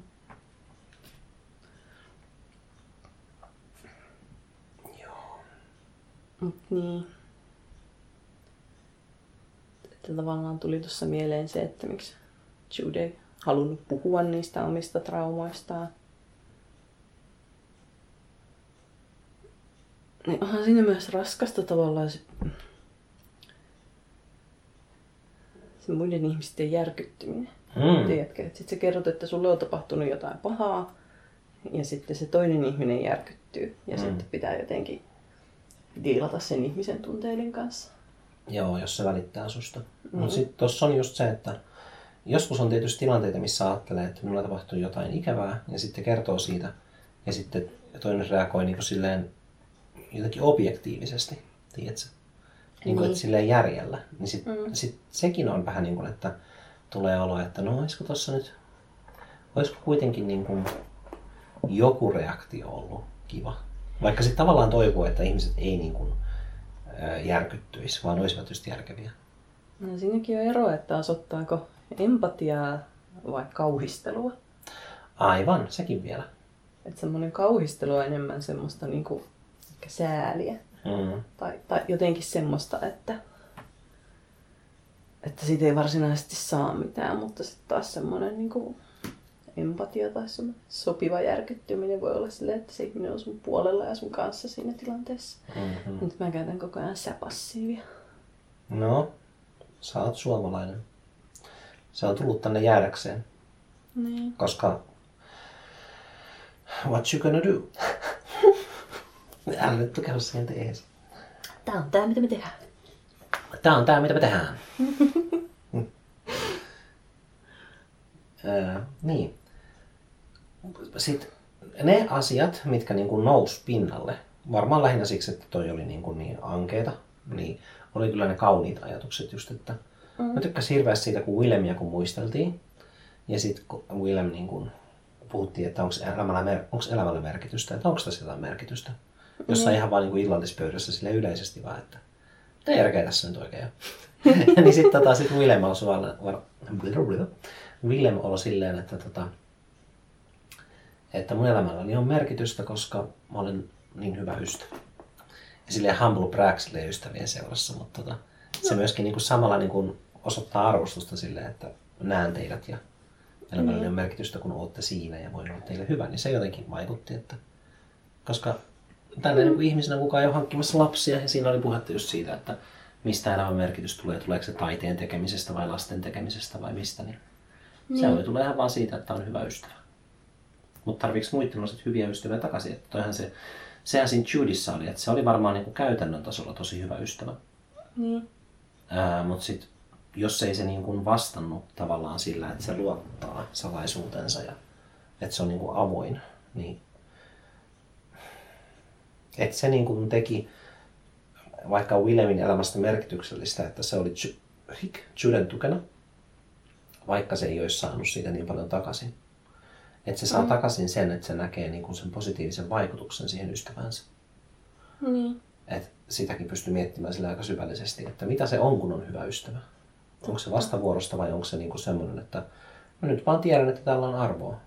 joo. Mut niin. Että tavallaan tuli tuossa mieleen se, että miksi Jude halunnut puhua niistä omista traumoistaan. Niin onhan siinä myös raskasta tavallaan se, se muiden ihmisten järkyttyminen. Mm. Tiedätkö, että sit sä kerrot, että sulle on tapahtunut jotain pahaa ja sitten se toinen ihminen järkyttyy ja mm. sitten pitää jotenkin diilata sen ihmisen tunteiden kanssa. Joo, jos se välittää susta. Mm. No sitten tuossa on just se, että joskus on tietysti tilanteita, missä ajattelee, että minulla tapahtuu jotain ikävää ja sitten kertoo siitä ja sitten toinen reagoi niin kuin silleen jotenkin objektiivisesti, tiedätkö? Niin kuin, niin. silleen järjellä. Niin sit, mm. sit sekin on vähän niin kuin, että tulee olo, että no olisiko tuossa nyt, olisiko kuitenkin niin kuin joku reaktio ollut kiva. Vaikka sitten tavallaan toivoo, että ihmiset ei niin kuin, järkyttyisi, vaan olisivat just järkeviä. No siinäkin on ero, että osoittaako empatiaa vai kauhistelua. Aivan, sekin vielä. Että semmoinen kauhistelu on enemmän semmoista niinku sääliä. Mm. Tai, tai jotenkin semmoista, että, että siitä ei varsinaisesti saa mitään, mutta sitten taas semmoinen niin kuin empatia tai semmoinen sopiva järkyttyminen voi olla silleen, että se ihminen on sun puolella ja sun kanssa siinä tilanteessa. Mm-hmm. Nyt mä käytän koko ajan sä-passiivia. No, sä oot suomalainen. Se on tullut tänne jäädäkseen, Niin. koska what you gonna do? Älä nyt tukea siihen teesi. Tää on tää, mitä me tehdään. Tää on tää, mitä me tehdään. *laughs* Öö, niin. Sitten ne asiat, mitkä niin kuin nousi pinnalle, varmaan lähinnä siksi, että toi oli niin, kuin niin ankeeta, niin oli kyllä ne kauniit ajatukset just, että mm. mä tykkäsin hirveästi siitä, kun Willemia kun muisteltiin. Ja sitten kun Willem niin kuin puhuttiin, että onko elämällä, onks elämällä merkitystä, että onko tässä jotain merkitystä. Jossain ihan vaan niin illallispöydässä sille yleisesti vaan, että mitä järkeä tässä nyt oikein on. *laughs* niin sitten tota, sit Willem oli sulla, Willem oli silleen, että, tota, että mun elämälläni on merkitystä, koska mä olen niin hyvä ystävä. Ja silleen humble brag ystävien seurassa, mutta tota, se myöskin niin kuin samalla niin kuin osoittaa arvostusta silleen, että näen teidät ja elämälläni on merkitystä, kun olette siinä ja voin olla teille hyvä, niin se jotenkin vaikutti, että koska tällä niin kuin ihmisenä kukaan ei ole hankkimassa lapsia ja siinä oli puhetta just siitä, että mistä elämän merkitys tulee, tuleeko se taiteen tekemisestä vai lasten tekemisestä vai mistä, niin mm. se voi tulla ihan vaan siitä, että on hyvä ystävä. Mutta tarviiko muiden olla hyviä ystäviä takaisin? Että toihan se, sehän siinä Judissa oli, että se oli varmaan niin kuin käytännön tasolla tosi hyvä ystävä. Niin. Mutta sitten jos ei se niin kuin vastannut tavallaan sillä, että se luottaa salaisuutensa ja että se on niin kuin avoin, niin että se niin kuin teki vaikka Willemin elämästä merkityksellistä, että se oli Ju- Juden tukena, vaikka se ei olisi saanut siitä niin paljon takaisin. Että se saa mm. takaisin sen, että se näkee niin kuin sen positiivisen vaikutuksen siihen ystävänsä. Niin. Et sitäkin pystyy miettimään sillä aika syvällisesti, että mitä se on, kun on hyvä ystävä. Onko se vastavuorosta vai onko se niinku semmoinen, että mä nyt vaan tiedän, että tällä on arvoa.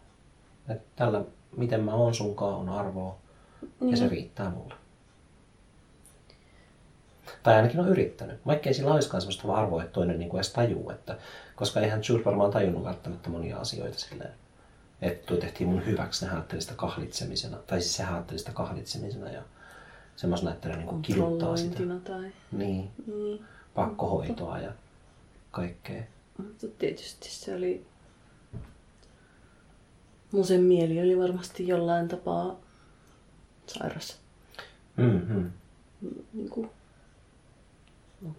Että tällä, miten mä oon sunkaan, on arvoa. Ja se riittää mulle. Tai ainakin on yrittänyt. Vaikka ei sillä olisikaan sellaista arvoa, että toinen niinku edes tajuu. Että, koska eihän Jude varmaan tajunnut välttämättä monia asioita silleen. Että tuo tehtiin mun hyväksi, ne ajatteli sitä kahlitsemisena. Tai siis se ajatteli sitä kahlitsemisena ja semmoisena, että ne niinku kiduttaa sitä. Kontrollointina tai... Niin, Niin. pakkohoitoa ja kaikkea. Mutta tietysti se oli... Mun sen mieli oli varmasti jollain tapaa sairas. Mm-hmm. Niin kuin,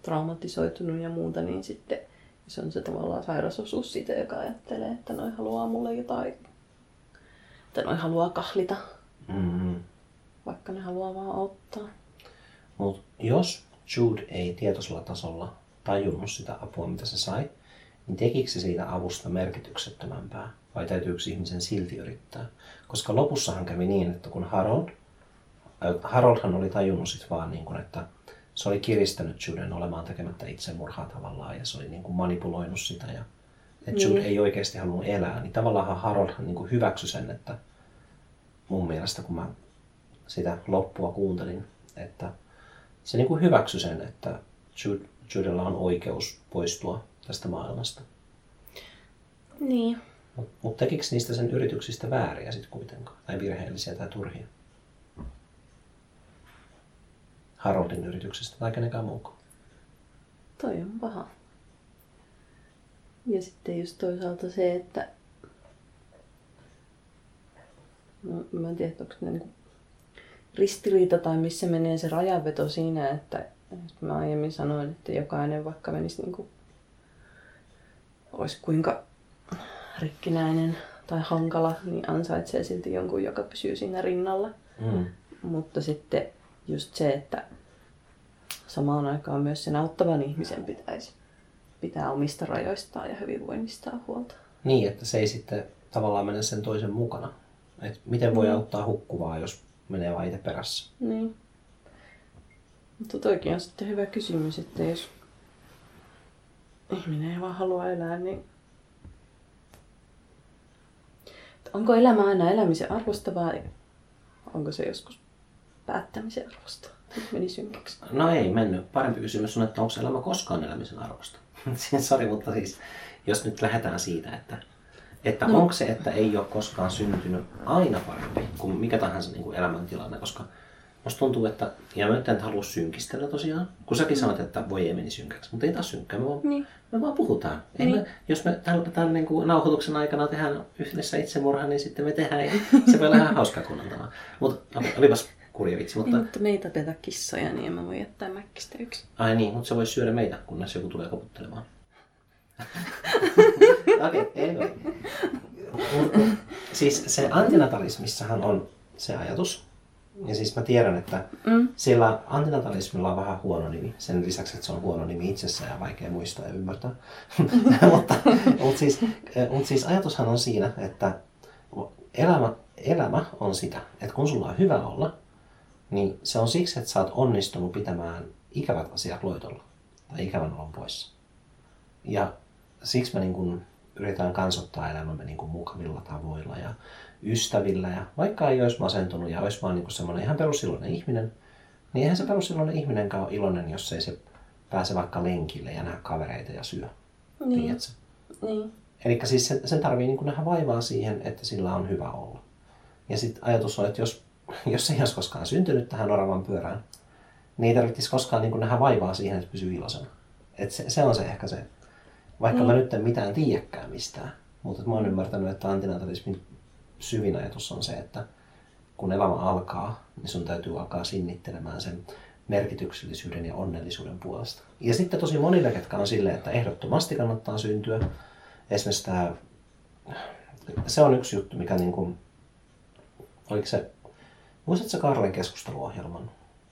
traumatisoitunut ja muuta, niin sitten se on se tavallaan sairasosuus siitä, joka ajattelee, että noi haluaa mulle jotain, että noi haluaa kahlita, Mm-hmm. vaikka ne haluaa vaan auttaa. Mutta jos Jude ei tietoisella tasolla tajunnut sitä apua, mitä se sai, niin tekikö se siitä avusta merkityksettömämpää? Vai täytyykö ihmisen silti yrittää? Koska lopussahan kävi niin, että kun Harold, äh, Haroldhan oli tajunnut sit vaan, niin kun, että se oli kiristänyt Juden olemaan tekemättä itsemurhaa tavallaan ja se oli niin kuin manipuloinut sitä ja että Jude Niin. ei oikeasti halunnut elää, niin tavallaan Haroldhan niin kuin hyväksyi sen, että mun mielestä kun mä sitä loppua kuuntelin, että se niin kuin hyväksyi sen, että Jude, Judella on oikeus poistua tästä maailmasta. Niin. Mutta mut tekikö niistä sen yrityksistä vääriä sitten kuitenkaan? Tai virheellisiä tai turhia? Haroldin yrityksestä tai kenenkään muukaan. Toi on paha. Ja sitten just toisaalta se, että no, mä en tiedä, onko ne niinku ristiriita tai missä menee se rajanveto siinä, että että mä aiemmin sanoin, että jokainen vaikka menisi niinku, olisi kuinka rikkinäinen tai hankala, niin ansaitsee silti jonkun, joka pysyy siinä rinnalla. Mm. Mutta sitten just se, että samaan aikaan myös sen auttavan ihmisen pitäisi pitää omista rajoistaan ja hyvinvoinnistaan huolta. Niin, että se ei sitten tavallaan mene sen toisen mukana. Et miten voi Mm. auttaa hukkuvaa, jos menee vaan itse perässä? Niin. Mutta toikin on sitten hyvä kysymys, että jos ihminen ei vaan halua elää, niin onko elämä aina elämisen arvosta vai onko se joskus päättämisen arvosta? Nyt meni synkäksi. No ei mennyt. Parempi kysymys on, että onko elämä koskaan elämisen arvosta? *laughs* Siis, Sori, mutta siis jos nyt lähdetään siitä, että, että No. onko se, että ei ole koskaan syntynyt aina parempi kuin mikä tahansa niin kuin elämäntilanne, koska musta tuntuu, että, ja mä en halua synkistellä tosiaan, kun säkin sanot, että voi ei meni synkäksi, mutta ei taas synkkää, me vaan, Niin. me vaan puhutaan. Ei Niin. me, jos me tällä, tällä niin kuin nauhoituksen aikana tehdään yhdessä itsemurha, niin sitten me tehdään, se voi olla ihan hauskaa kuunneltavaa. Mutta olipas kurja vitsi, mutta Niin, mutta me ei tapeta kissoja, niin mä voi jättää mäkkistä yksin. Ai niin, mutta se voi syödä meitä, kunnes joku tulee koputtelemaan. *laughs* Okei, okay, ei. Mut- Siis se antinatalismissahan on se ajatus. Ja siis mä tiedän, että Mm. siellä antinatalismilla on vähän huono nimi. Sen lisäksi, että se on huono nimi itsessään ja vaikea muistaa ja ymmärtää. *laughs* mutta, mutta, siis, mutta siis ajatushan on siinä, että elämä, elämä on sitä, että kun sulla on hyvä olla, niin se on siksi, että sä oot onnistunut pitämään ikävät asiat loitolla tai ikävän olon poissa. Ja siksi me niin kuin yritetään kansottaa elämämme niin kuin mukavilla tavoilla ja ystävillä. Ja vaikka ei olisi masentunut ja olisi vaan niin kuin semmoinen ihan perusiloinen ihminen, niin eihän se perusiloinen ihminenkään ole iloinen, jos ei se pääse vaikka lenkille ja näe kavereita ja syö. Niin. Tiedätkö? Niin. Eli siis sen, sen tarvii niin nähdä vaivaa siihen, että sillä on hyvä olla. Ja sitten ajatus on, että jos, jos ei olisi koskaan syntynyt tähän oravan pyörään, niin ei tarvitsisi koskaan niin nähdä vaivaa siihen, että pysyy iloisena. Et se, se on se ehkä se, vaikka mä nyt en mitään tiedäkään mistään, mutta mä oon ymmärtänyt, että antinatalismin syvin ajatus on se, että kun elämä alkaa, niin sun täytyy alkaa sinnittelemään sen merkityksellisyyden ja onnellisuuden puolesta. Ja sitten tosi monille, ketkä on silleen, että ehdottomasti kannattaa syntyä. Esimerkiksi tämä, se on yksi juttu, mikä niin kuin, oliko se, muistatko Karlen keskusteluohjelman?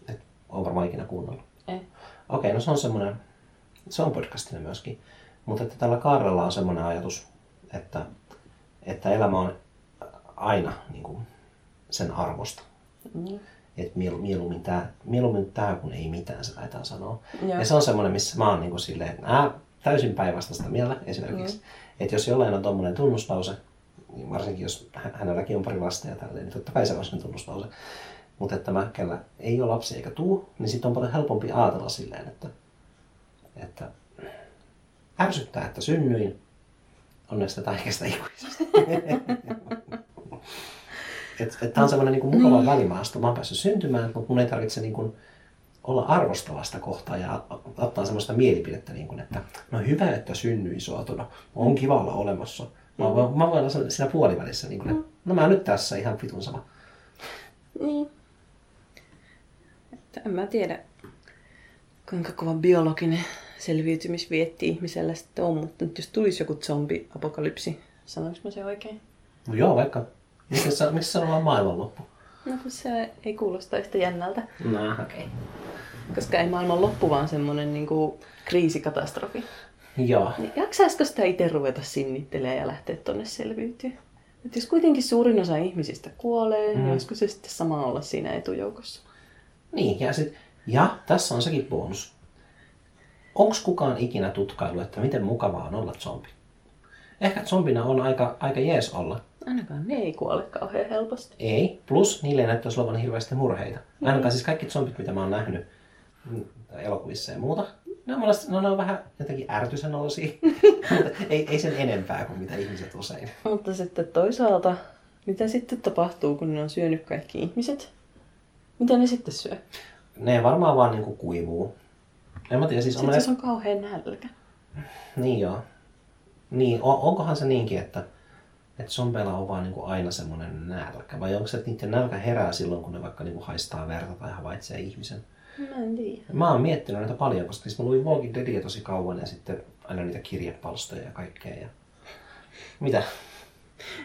Et on varmaan ikinä kuunnellut. Ei. Okei, no se on semmoinen, se on podcastina myöskin. Mutta että tällä Kaarella on semmoinen ajatus, että, että elämä on aina niin kuin, sen arvosta. Niin. Että mielu, mieluummin tämä mieluummin tää, kun ei mitään, se taitaa sanoa. Joo. Ja se on semmoinen, missä mä oon niin kuin silleen, että ää, täysin päinvastaista mieltä esimerkiksi. Mm. Että jos jollain on tommonen tunnuslause, niin varsinkin jos hä- hänelläkin on pari lasta ja tälleen, niin totta kai se on sen tunnuslause. Mutta että mä, kellä ei ole lapsia eikä tuu, niin sitten on paljon helpompi ajatella silleen, että, että ärsyttää, että synnyin, onnesta taikasta ikuisesti. *laughs* että et tää on semmoinen niinku mukava välimaasto. Mä oon päässyt syntymään, mutta mun ei tarvitse niinku olla arvostavasta kohtaa ja ottaa semmoista mielipidettä, niin kuin, että no hyvä, että synnyin suotuna. On kiva olla olemassa. Mä, voin, mä voin olla siinä puolivälissä, niin kuin, että no mä nyt tässä ihan vitun sama. Niin. Että en mä tiedä, kuinka kova biologinen selviytymisvietti ihmisellä sitten on, mutta nyt jos tulisi joku zombi-apokalypsi, sanoinko mä se oikein? No joo, vaikka. Miksi se, miksi vaan maailmanloppu? No kun se ei kuulosta yhtä jännältä, No okei. Okay. koska ei maailman loppu vaan semmonen niinku kriisikatastrofi. Joo. Niin jaksaisiko sitä itse ruveta sinnittelemään ja lähteä tonne selviytyä? Et jos kuitenkin suurin osa ihmisistä kuolee, mm. niin olisiko se sitten sama olla siinä etujoukossa? Niin, ja, sit, ja tässä on sekin bonus. Onko kukaan ikinä tutkailu, että miten mukavaa on olla zombi? Ehkä zombina on aika, aika jees olla. Ainakaan ne ei kuole kauhean helposti. Ei, plus niille ei näyttäisi olevan hirveästi murheita. Ainakaan siis kaikki zombit, mitä mä oon nähnyt mm, elokuvissa ja muuta, ne on, no, ne on vähän jotenkin ärtyisen olosia. *laughs* Mutta ei, ei sen enempää kuin mitä ihmiset usein. Mutta sitten toisaalta, mitä sitten tapahtuu, kun ne on syönyt kaikki ihmiset? Mitä ne sitten syö? Ne varmaan vaan niinku kuivuu. En mä tiedä, siis on Sitten jos on kauhean nälkä. Niin joo. Niin, on, onkohan se niinkin, että, että zombeilla on vaan niin kuin aina semmoinen nälkä? Vai onko se, että niiden nälkä herää silloin, kun ne vaikka niin kuin haistaa verta tai havaitsee ihmisen? Mä en tiedä. Mä oon miettinyt näitä paljon, koska siis mä luin Walking Deadia tosi kauan ja sitten aina niitä kirjepalstoja ja kaikkea. Ja... Mitä?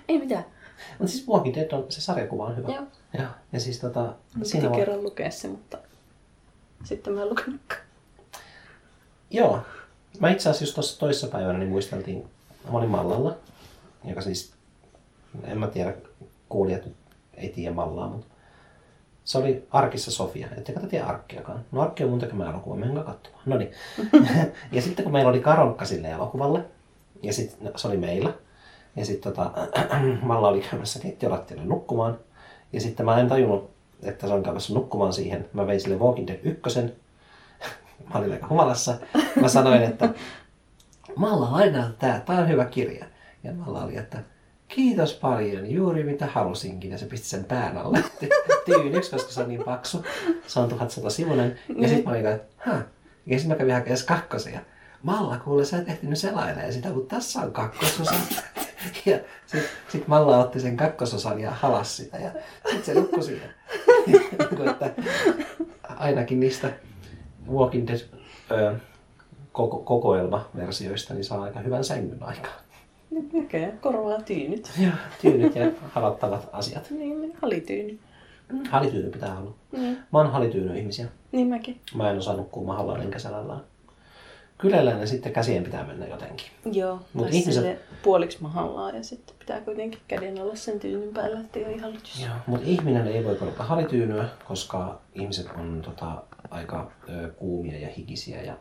Ei mitään. Mutta siis Walking Dead on, se sarjakuva on hyvä. Joo. Joo. Ja siis tota, Mä siinä kerran lukea se, mutta sitten mä en lukenutkaan. Joo. Mä itse asiassa just tuossa toissa päivänä niin muisteltiin, mä olin Mallalla, joka siis, en mä tiedä, kuulijat ei tiedä Mallaa, mutta se oli Arkissa Sofia. Ettekä te tiedä Arkkiakaan. No Arkki on mun tekemä elokuva, menkää katsomaan. No niin. *laughs* ja sitten kun meillä oli Karolkka sille elokuvalle, ja sitten se oli meillä, ja sitten tota, *clears throat* Malla oli käymässä keittiölattialle nukkumaan, ja sitten mä en tajunnut, että se on käymässä nukkumaan siihen. Mä vein sille Walking Dead ykkösen, mä olin aika humalassa. Mä sanoin, että, Malla lainaa tää, tää on hyvä kirja. Ja Malla oli, että kiitos paljon, juuri mitä halusinkin. Ja se pisti sen pään alle *laughs* tyyniksi, koska se on niin paksu. Se on 1100 sivunen. Ja sitten mä olin, että Hä? Ja sitten mä kävin hakemaan kakkosia. Malla, kuule, sä et ehtinyt selailemaan sitä, kun tässä on kakkososa. *laughs* Ja sitten sit Malla otti sen kakkososan ja halas sitä ja sitten se nukkui siinä. *laughs* Niin ainakin niistä Walking Dead ö, koko, kokoelmaversioista niin saa aika hyvän sängyn aikaan. Okei, korvaa tyynyt. Ja tyynyt ja halattavat asiat. Niin, halityyny. Halityyny pitää olla. Niin, Mä oon halityyny ihmisiä. niin mäkin. Mä en osaa nukkua mahalla enkä selällään. Kylellään ja sitten käsien pitää mennä jotenkin. Joo, Mut ihmiset- puoliksi mahallaan ja sitten pitää kuitenkin käden olla sen tyynyn päällä, ettei ole ihan lytys. Joo. Mutta ihminen ei voi korjata halityynyä, koska ihmiset on tota, aika ö, kuumia ja hikisiä ja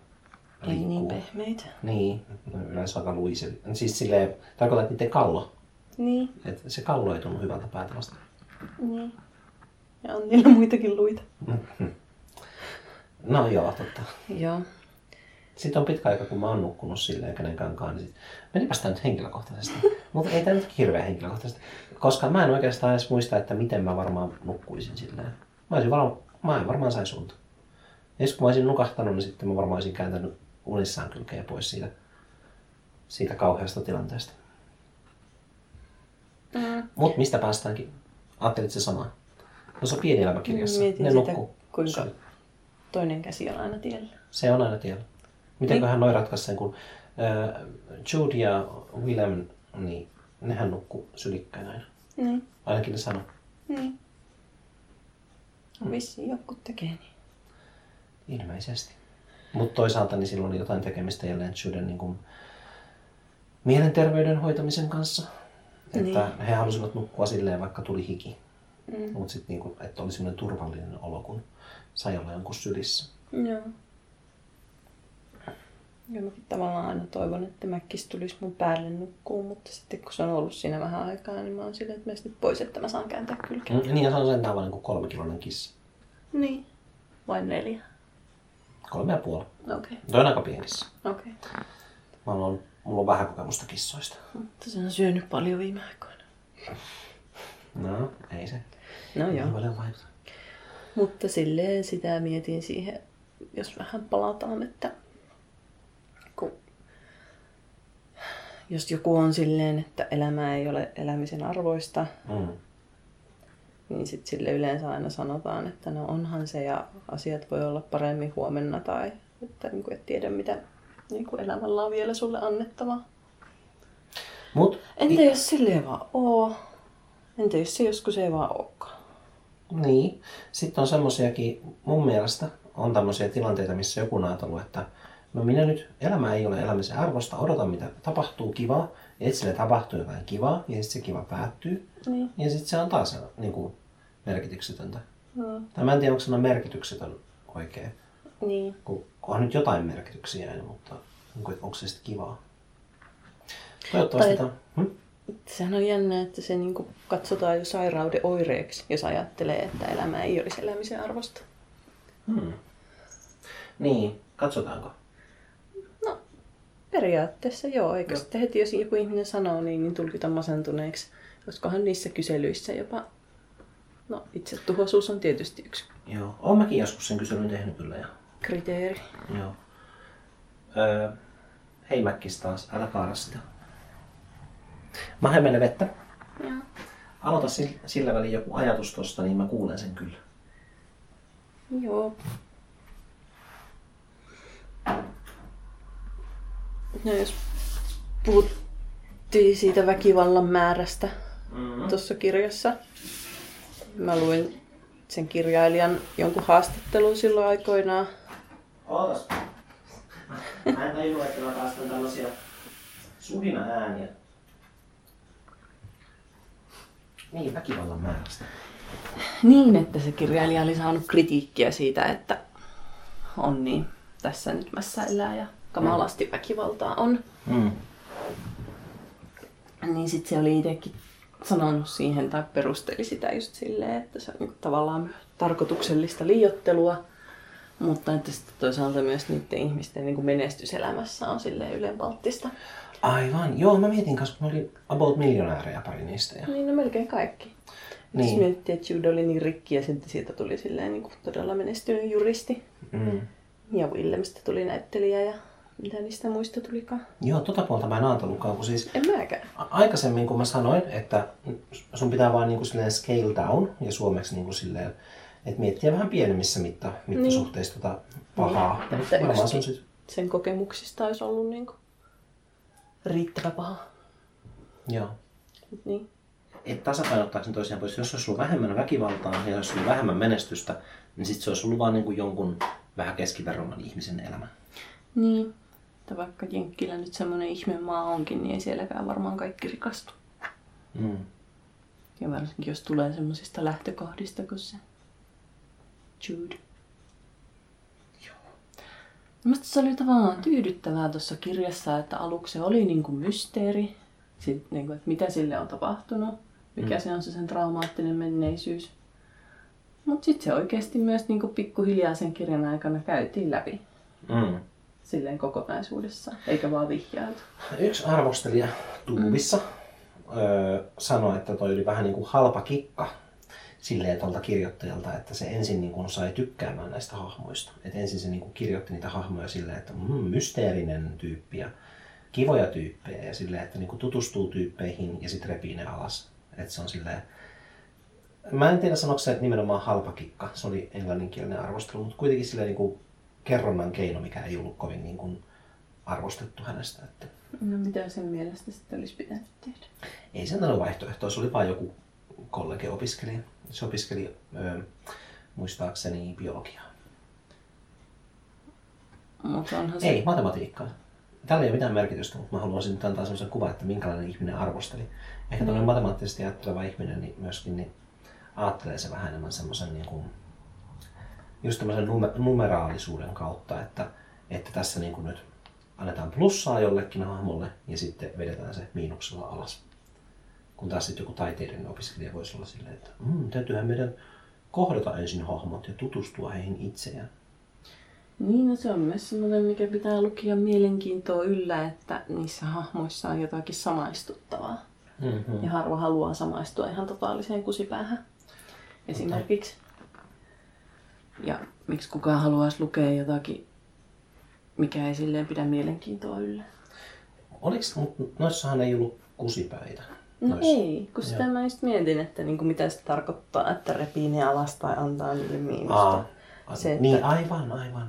Ei niin liikkuu. pehmeitä. Niin, ne on yleensä aika luisia. Siis silleen, tarkoitan, että niiden kallo. Niin, Että se kallo ei tunnu hyvältä päältä vasta. niin. Ja on niillä muitakin luita. No joo, totta. Joo. Sitten on pitkä aika, kun mä oon nukkunut silleen kenenkaankaan, niin sit menipäs tää nyt henkilökohtaisesti. Mutta ei tää nyt hirveän henkilökohtaisesti. Koska mä en oikeastaan edes muista, että miten mä varmaan nukkuisin silleen. Mä, olisin varmaan, mä en varmaan saisi unta. Ja sit kun mä olisin nukahtanut, niin sitten mä varmaan olisin kääntänyt unissaan kylkeä pois siitä, siitä kauheasta tilanteesta. Mm. Mut mistä päästäänkin? Ajattelit se sama. No se on pieni elämäkirjassa. Mietin ne sitä, nukkuu. kuinka Se- toinen käsi on aina tiellä. Se on aina tiellä. Mitenköhän noi ratkaisi sen, kun äh, Jude ja Willem, niin nehän nukkuu sylikkäin aina. Niin, Ainakin ne sanoo. niin. No, vissiin joku tekee niin. Ilmeisesti. Mutta toisaalta niin silloin oli jotain tekemistä jälleen Juden niin kuin, mielenterveyden hoitamisen kanssa. Että he halusivat nukkua silleen, vaikka tuli hiki. Mm. Mutta sitten niin kuin, että oli semmoinen turvallinen olo, kun sai olla jonkun sylissä. Joo. Ja mäkin tavallaan aina toivon, että Mäkkis tulisi mun päälle nukkuun, mutta sitten kun se on ollut siinä vähän aikaa, niin mä oon silleen, että mene nyt pois, että mä saan kääntää kylkeä. Mm, niin ja se on sentään vain niin kuin kolmekiloinen kissa. Niin. Vain neljä. Kolme ja puoli. Okei. Toi on aika pieni kissa. Okei. Mä oon, mulla on vähän kokemusta kissoista. Mutta se on syönyt paljon viime aikoina. No, ei se. No Ei joo. paljon vaikuta. Mutta silleen sitä mietin siihen, jos vähän palataan, että kun jos joku on silleen, että elämä ei ole elämisen arvoista, Mm. Niin sitten sille yleensä aina sanotaan, että no onhan se ja asiat voi olla paremmin huomenna tai että niin kuin et tiedä mitä niin kuin elämällä on vielä sulle annettavaa. Mut, Entä jos sille ei vaan oo? Entä jos se joskus ei vaan olekaan? niin. Sitten on semmosiakin, mun mielestä on tämmöisiä tilanteita, missä joku on ajatellut, että no minä nyt, elämä ei ole elämisen arvosta, odotan mitä tapahtuu kivaa, ja sitten sille tapahtuu jotain kivaa, ja sitten se kiva päättyy, Niin. ja sitten se on taas niin kuin, merkityksetöntä. No, Tai mä en tiedä, onko sana merkityksetön oikein, niin. kun onhan nyt jotain merkityksiä, mutta niin kuin, että onko se sitten kivaa. Toivottavasti Tai- tämä... Hm? Sehän on jännä, että se niin katsotaan jo sairauden oireeksi, jos ajattelee, että elämä ei olisi elämisen arvosta. Hmm. Niin, katsotaanko? No, periaatteessa joo. Eikö sitten heti, jos joku ihminen sanoo niin, niin tulkita masentuneeksi. Olisikohan niissä kyselyissä jopa... No, itsetuhoisuus on tietysti yksi Joo, oon mäkin joskus sen kyselyn tehnyt kyllä. Ja... kriteeri. Joo. Öö, hei Mäkkis taas, älä kaara sitä. Mä meille vettä. Joo. Aloita si- sillä välin joku ajatus tosta, niin mä kuulen sen kyllä. Joo. No jos puhuttiin siitä väkivallan määrästä Mm-hmm. tuossa kirjassa. Mä luin sen kirjailijan jonkun haastattelun silloin aikoinaan. Ootas. Mä en tajua, että on taas tällaisia suhina ääniä. Niin, väkivallan määrästä. Niin, että se kirjailija oli saanut kritiikkiä siitä, että on niin tässä nyt mässäillään ja kamalasti väkivaltaa on. Mm. Niin sitten se oli itsekin sanonut siihen tai perusteli sitä just silleen, että se on niinku tavallaan tarkoituksellista liiottelua. Mutta että sitten toisaalta myös niiden ihmisten niin kuin menestyselämässä on silleen ylenpalttista. Aivan. Joo, mä mietin kanssa, kun oli About miljonäärejä pari niistä. Ja... Niin, no melkein kaikki. Niin. Jos miettii, että Jude oli niin rikki ja sitten siitä tuli silleen niin kuin todella menestynyt juristi. Mm. Ja Willemstä tuli näyttelijä ja mitä niistä muista tulikaan. Joo, tota puolta mä en ajatellutkaan, kun siis En mäkään. aikaisemmin kun mä sanoin, että sun pitää vaan niin kuin scale down ja suomeksi niin kuin silleen, että miettiä vähän pienemmissä mitta, mittasuhteissa tota pahaa. Niin, että varmaan se on sit, Sen kokemuksista olisi ollut niin kuin riittävä paha. joo. Niin. että tasapainottaako ne toisiaan pois. Jos olisi ollut vähemmän väkivaltaa ja jos olisi ollut vähemmän menestystä, niin sitten se olisi ollut vaan niin kuin jonkun vähän keskiverromman ihmisen elämä. Niin. Että vaikka Jenkkilä nyt semmoinen ihme maa onkin, niin ei sielläkään varmaan kaikki rikastu. Mm. Ja varsinkin jos tulee semmoisista lähtökohdista kuin se Jude. Mielestäni se oli tavallaan tyydyttävää tuossa kirjassa, että aluksi se oli niin kuin mysteeri, sit, niin kuin, että mitä sille on tapahtunut, mikä Mm. se on se sen traumaattinen menneisyys. Mutta sitten se oikeasti myös niin kuin pikkuhiljaa sen kirjan aikana käytiin läpi Mm. Silleen kokonaisuudessaan, eikä vaan vihjailtu. Yksi arvostelija Tuubissa mm. öö, sanoi, että toi oli vähän niin kuin halpa kikka silleen tuolta kirjoittajalta, että se ensin niin kuin sai tykkäämään näistä hahmoista. Et ensin se niin kuin kirjoitti niitä hahmoja silleen, että mm, mysteerinen tyyppi ja kivoja tyyppejä ja silleen, että niin kuin tutustuu tyyppeihin ja sitten repii ne alas. Et se on silleen, Mä en tiedä sanoiko se, että nimenomaan halpa kikka, se oli englanninkielinen arvostelu, mutta kuitenkin silleen niin kuin kerronnan keino, mikä ei ollut kovin niin kuin arvostettu hänestä. Että No mitä sen mielestä sitten olisi pitänyt tehdä? ei se antanut vaihtoehtoa, se oli vain joku kollege-opiskelija. Se opiskeli ö, muistaakseni biologiaa. Mutta onhan se... Ei, matematiikkaa. Tällä ei ole mitään merkitystä, mutta mä haluaisin nyt antaa sellaisen kuvan, että minkälainen ihminen arvosteli. Ehkä tämmöinen matemaattisesti ajatteleva ihminen niin myöskin niin ajattelee se vähän enemmän semmoisen niin kuin, just tämmöisen nume- numeraalisuuden kautta, että, että tässä niin kuin nyt annetaan plussaa jollekin hahmolle ja sitten vedetään se miinuksella alas. Kun taas sitten joku taiteiden opiskelija voisi olla silleen, että mm, täytyyhän meidän kohdata ensin hahmot ja tutustua heihin itseään. Niin, no se on myös semmoinen, mikä pitää lukia mielenkiintoa yllä, että niissä hahmoissa on jotakin samaistuttavaa. Mm-hmm. Ja harva haluaa samaistua ihan totaaliseen kusipäähän. Esimerkiksi. Ja miksi kukaan haluaisi lukea jotakin, mikä ei silleen pidä mielenkiintoa yllä. Oliko, mutta noissahan ei ollut kusipäitä. No Noissa. ei, kun sitä mä just mietin, että niinku mitä se tarkoittaa, että repii ne alas tai antaa niille miinusta. Aa, a, Se, että- Niin, aivan, aivan.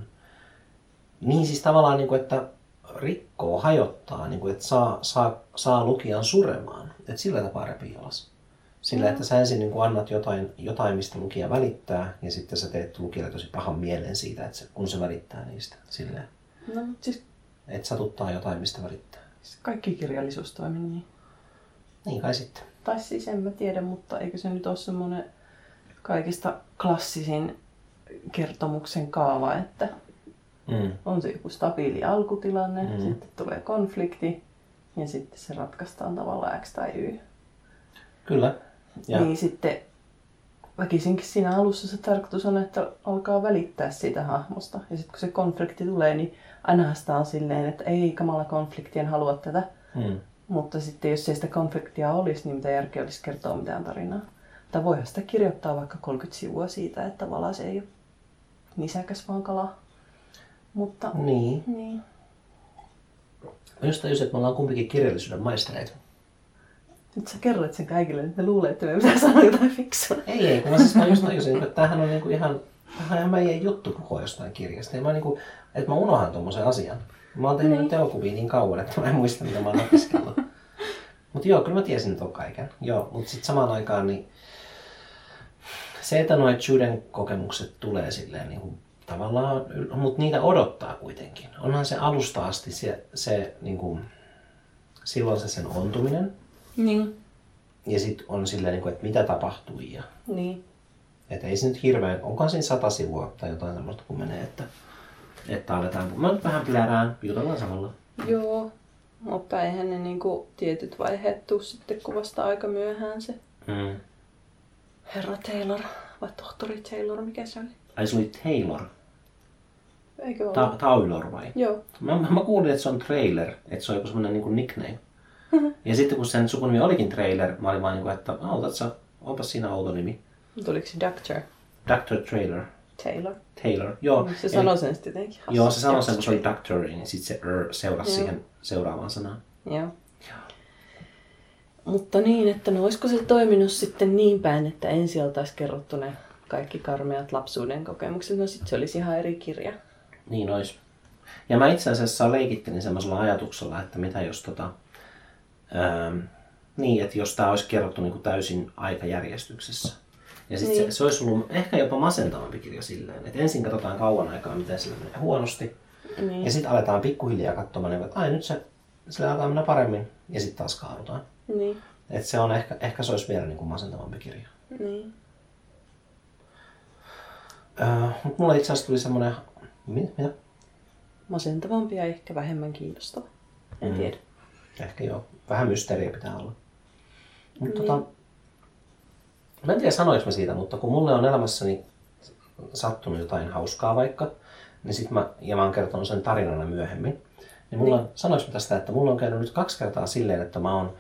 Niin siis tavallaan, niin kuin, että rikkoo, hajottaa, niin kuin, että saa, saa, saa lukijan suremaan. Että sillä tapaa repii alas. Sillä, että sä ensin niin kuin annat jotain, jotain, mistä lukija välittää, ja sitten sä teet lukijalle tosi pahan mielen siitä, että se, kun se välittää niistä. Silleen, No, siis että satuttaa jotain, mistä välittää. kaikki kirjallisuus toimii niin. Niin kai sitten. Tai siis en mä tiedä, mutta eikö se nyt ole semmoinen kaikista klassisin kertomuksen kaava, että Mm. on se joku stabiili alkutilanne, Mm. mm. sitten tulee konflikti ja sitten se ratkaistaan tavallaan X tai Y. Kyllä. Ja, Niin sitten väkisinkin siinä alussa se tarkoitus on, että alkaa välittää siitä hahmosta. Ja sitten kun se konflikti tulee, niin ainahan sitä on silleen, että ei kamala konflikti, en halua tätä. mm. Mutta sitten jos ei sitä konfliktia olisi, niin mitä järkeä olisi kertoa mitään tarinaa. Tai voihan sitä kirjoittaa vaikka 30 sivua siitä, että tavallaan se ei ole nisäkäs vaan kala. Mutta Niin. niin. Mä just että me ollaan kumpikin kirjallisuuden maistereita. Nyt sä kerroit sen kaikille, että ne luulee, että me pitää sanoa jotain fiksua. Ei, ei, kun mä siis mä just tajusin, että tämähän on niinku ihan, tämähän on ihan meidän juttu puhua jostain kirjasta. Ja mä niinku, että mä unohan tommosen asian. Mä oon tehnyt Niin. elokuvia niin kauan, että mä en muista, mitä mä oon opiskellut. Mutta joo, kyllä mä tiesin ton kaiken. Joo, mutta sitten samaan aikaan niin se, että noin Juden kokemukset tulee silleen niin kuin, tavallaan, mutta niitä odottaa kuitenkin. Onhan se alusta asti se, se niin kuin, silloin se sen ontuminen. Niin. Ja sitten on silleen, niin kuin, että mitä tapahtui ja Niin. että ei se nyt hirveän, onkohan siinä sata sivua tai jotain sellaista kun menee, että, että aletaan, mä nyt vähän plärään, jutellaan samalla. Joo. Mutta eihän ne niinku tietyt vaiheet tuu sitten kuvasta aika myöhään se Mm. herra Taylor vai tohtori Taylor, mikä se oli? Ai se oli Taylor. Eikö ole? Ta- Taylor vai? Joo. Mä, mä kuulin, että se on trailer, että se on joku semmoinen niin nickname. Ja sitten kun sen sukunimi olikin trailer, mä olin vaan niin kuin, että autat sä, onpa siinä outo nimi. Tuliko se Doctor Dr. Trailer. Taylor? Taylor, joo. Se sanoi sen sitten jotenkin. Joo, se sanoi sen, kun se oli Doctor, niin sitten se er seurasi Joo. siihen seuraavaan sanaan. Joo. Mutta niin, että no olisiko se toiminut sitten niin päin, että ensin oltaisiin kerrottu ne kaikki karmeat lapsuuden kokemukset, no sitten se olisi ihan eri kirja. Niin ois. Ja mä itse asiassa leikittelin semmoisella ajatuksella, että mitä jos tota, ähm, niin, että jos tämä olisi kerrottu niin kuin täysin aikajärjestyksessä. Ja sitten Niin. se, se olisi ollut ehkä jopa masentavampi kirja silleen, että ensin katsotaan kauan aikaa, miten sillä menee huonosti. Niin. Ja sitten aletaan pikkuhiljaa katsomaan, niin, että ai nyt se, sillä alkaa mennä paremmin. Ja sitten taas kaadutaan. Niin. Että se on ehkä, ehkä se olisi vielä niin kuin masentavampi kirja. Niin. Öö, mutta mulla itse asiassa tuli semmoinen... Mit, mitä? Masentavampi ja ehkä vähemmän kiinnostava. En Mm. tiedä. Ehkä joo. Vähän mysteeriä pitää olla. Mutta Niin. tota, mä en tiedä sanoinko mä siitä, mutta kun mulle on elämässäni sattunut jotain hauskaa vaikka, niin sit mä, ja mä oon kertonut sen tarinana myöhemmin, niin mulla on, sanoinko mä tästä, että mulla on käynyt nyt kaksi kertaa silleen, että mä oon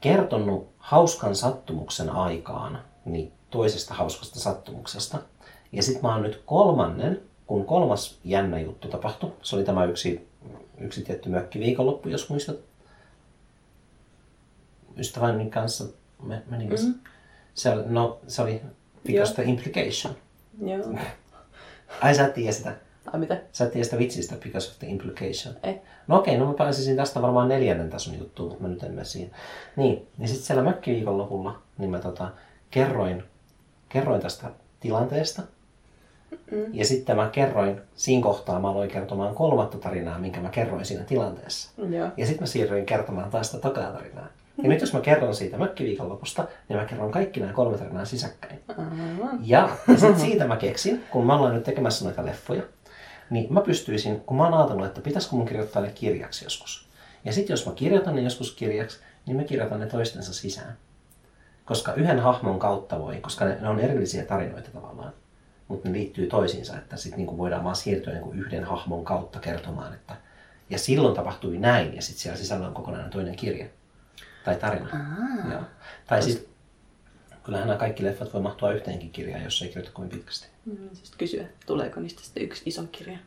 kertonut hauskan sattumuksen aikaan niin toisesta hauskasta sattumuksesta. Ja sitten mä oon nyt kolmannen, kun kolmas jännä juttu tapahtui. Se oli tämä yksi, yksi tietty mökki viikonloppu, jos muistat. Ystäväni kanssa me menimme. Mm. Se oli, no, se oli because the implication. Joo. *laughs* Ai sä et tiedä sitä. Ai mitä? Sä et tiedä sitä vitsistä because of the implication. Ei. No okei, no mä pääsisin tästä varmaan neljännen tason juttuun, mutta mä nyt en mene siihen. Niin, niin sitten siellä mökkiviikonlopulla, niin mä tota, kerroin, kerroin tästä tilanteesta. Mm. Ja sitten mä kerroin, siinä kohtaa mä aloin kertomaan kolmatta tarinaa, minkä mä kerroin siinä tilanteessa. Joo. Ja sitten mä siirryin kertomaan taas sitä tarinaa. Ja nyt jos mä kerron siitä mökkiviikonlopusta, niin mä kerron kaikki nämä kolme tarinaa sisäkkäin. Aivan. Ja, ja sit siitä mä keksin, kun mä ollaan nyt tekemässä noita leffoja, niin mä pystyisin, kun mä oon ajatellut, että pitäisikö mun kirjoittaa ne kirjaksi joskus. Ja sitten jos mä kirjoitan ne joskus kirjaksi, niin mä kirjoitan ne toistensa sisään. Koska yhden hahmon kautta voi, koska ne, ne on erillisiä tarinoita tavallaan, mutta ne liittyy toisiinsa, että sitten niinku voidaan vaan siirtyä niinku yhden hahmon kautta kertomaan, että ja silloin tapahtui näin, ja sitten siellä sisällä on kokonainen toinen kirja tai tarina. Aa. Joo. Tai sitten, kyllähän nämä kaikki leffat voi mahtua yhteenkin kirjaan, jos ei kirjoita kovin pitkästi. Mm, siis kysyä, tuleeko niistä sitten yksi iso kirja?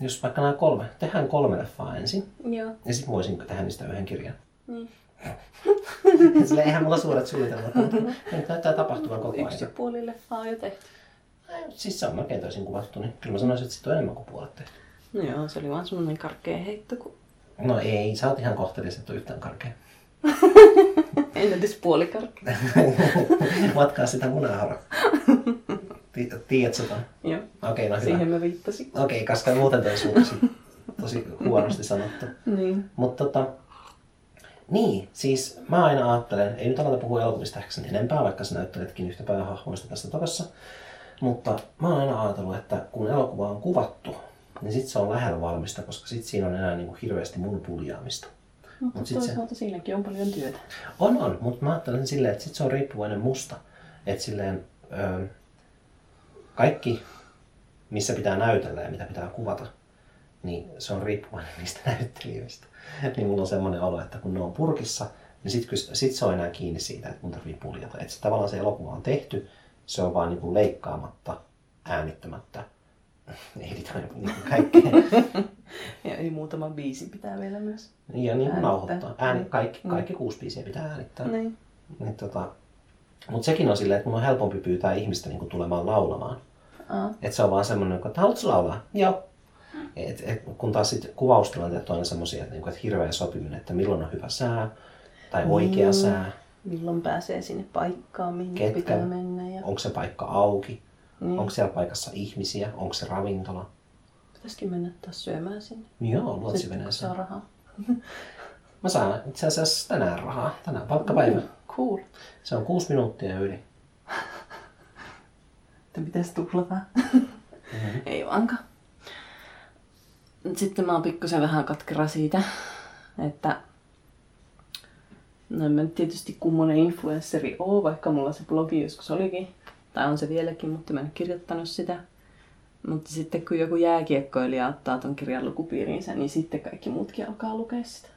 Jos vaikka nämä kolme, tehdään kolme leffaa ensin, Joo. ja sitten voisin tehdä niistä yhden kirjan. Niin. *laughs* Sillä eihän mulla suuret suunnitelmat, mutta *laughs* nyt näyttää tapahtuvan koko Yksi ajan. puoli leffaa on jo tehty. Siis se on melkein toisin kuvattu, niin kyllä mä sanoisin, että sit on enemmän kuin puolet tehty. No joo, se oli vaan semmoinen karkea heitto, kun No ei, sä oot ihan ole yhtään karkea. *laughs* en edes puoli karkea. *laughs* Matkaa sitä munahara. Ti- Tiedät sä ton? Joo, Okei, no hyvä. siihen mä viittasin. Okei, koska muuten toi suuksi tosi huonosti sanottu. Niin. Mutta tota, niin, siis mä aina ajattelen, ei nyt aleta puhua elokuvista ehkä sen enempää, vaikka sä näytteletkin yhtä päähahmoista tässä tokassa. Mutta mä oon aina ajatellut, että kun elokuva on kuvattu, niin sit se on lähellä valmista, koska sit siinä on enää niin kuin hirveästi mun puljaamista. Mutta Mut sit se- toisaalta siinäkin on paljon työtä. On, on, mutta mä ajattelen silleen, että sit se on riippuvainen musta. Että silleen, ö, kaikki, missä pitää näytellä ja mitä pitää kuvata, niin se on riippuvainen *laughs* niistä näyttelijöistä. niin mulla on semmoinen olo, että kun ne on purkissa, niin sit, kys- sit se on enää kiinni siitä, että mun tarvii puljata. Että se, tavallaan se elokuva on tehty, se on vaan niinku leikkaamatta, äänittämättä, *laughs* editoimatta, niinku kaikkea. *laughs* Ja ei muutama biisi pitää vielä myös. ja niin kuin nauhoittaa. Ääni, Niin. kaikki, kaikki kuusi biisiä pitää äänittää. Niin. Niin tota, mutta sekin on silleen, että mun on helpompi pyytää ihmistä niin tulemaan laulamaan. Aa. Että se on vaan semmoinen, että haluatko laulaa? Joo. Et, et, kun taas sit kuvaustilanteet on aina semmoisia, että, niinku, että hirveä sopiminen, että milloin on hyvä sää tai oikea Mm. sää. Milloin pääsee sinne paikkaan, minne Ketkä? pitää mennä. Ja... Onko se paikka auki? Niin. Onko siellä paikassa ihmisiä? Onko se ravintola? Pitäisikin mennä taas syömään sinne. Joo, kun luotsiveneeseen. saa rahaa. *laughs* Mä saan itse asiassa tänään rahaa. Tänään palkkapäivä. Cool. Se on kuusi minuuttia yli. *laughs* Että pitäisi tuhlata. Mm-hmm. Ei vaankaan. Sitten mä oon pikkusen vähän katkera siitä, että no en mä nyt tietysti kummonen influenssari oo, vaikka mulla se blogi joskus olikin. Tai on se vieläkin, mutta mä en ole kirjoittanut sitä. Mutta sitten kun joku jääkiekkoilija ottaa ton kirjan lukupiiriinsä, niin sitten kaikki muutkin alkaa lukea sitä.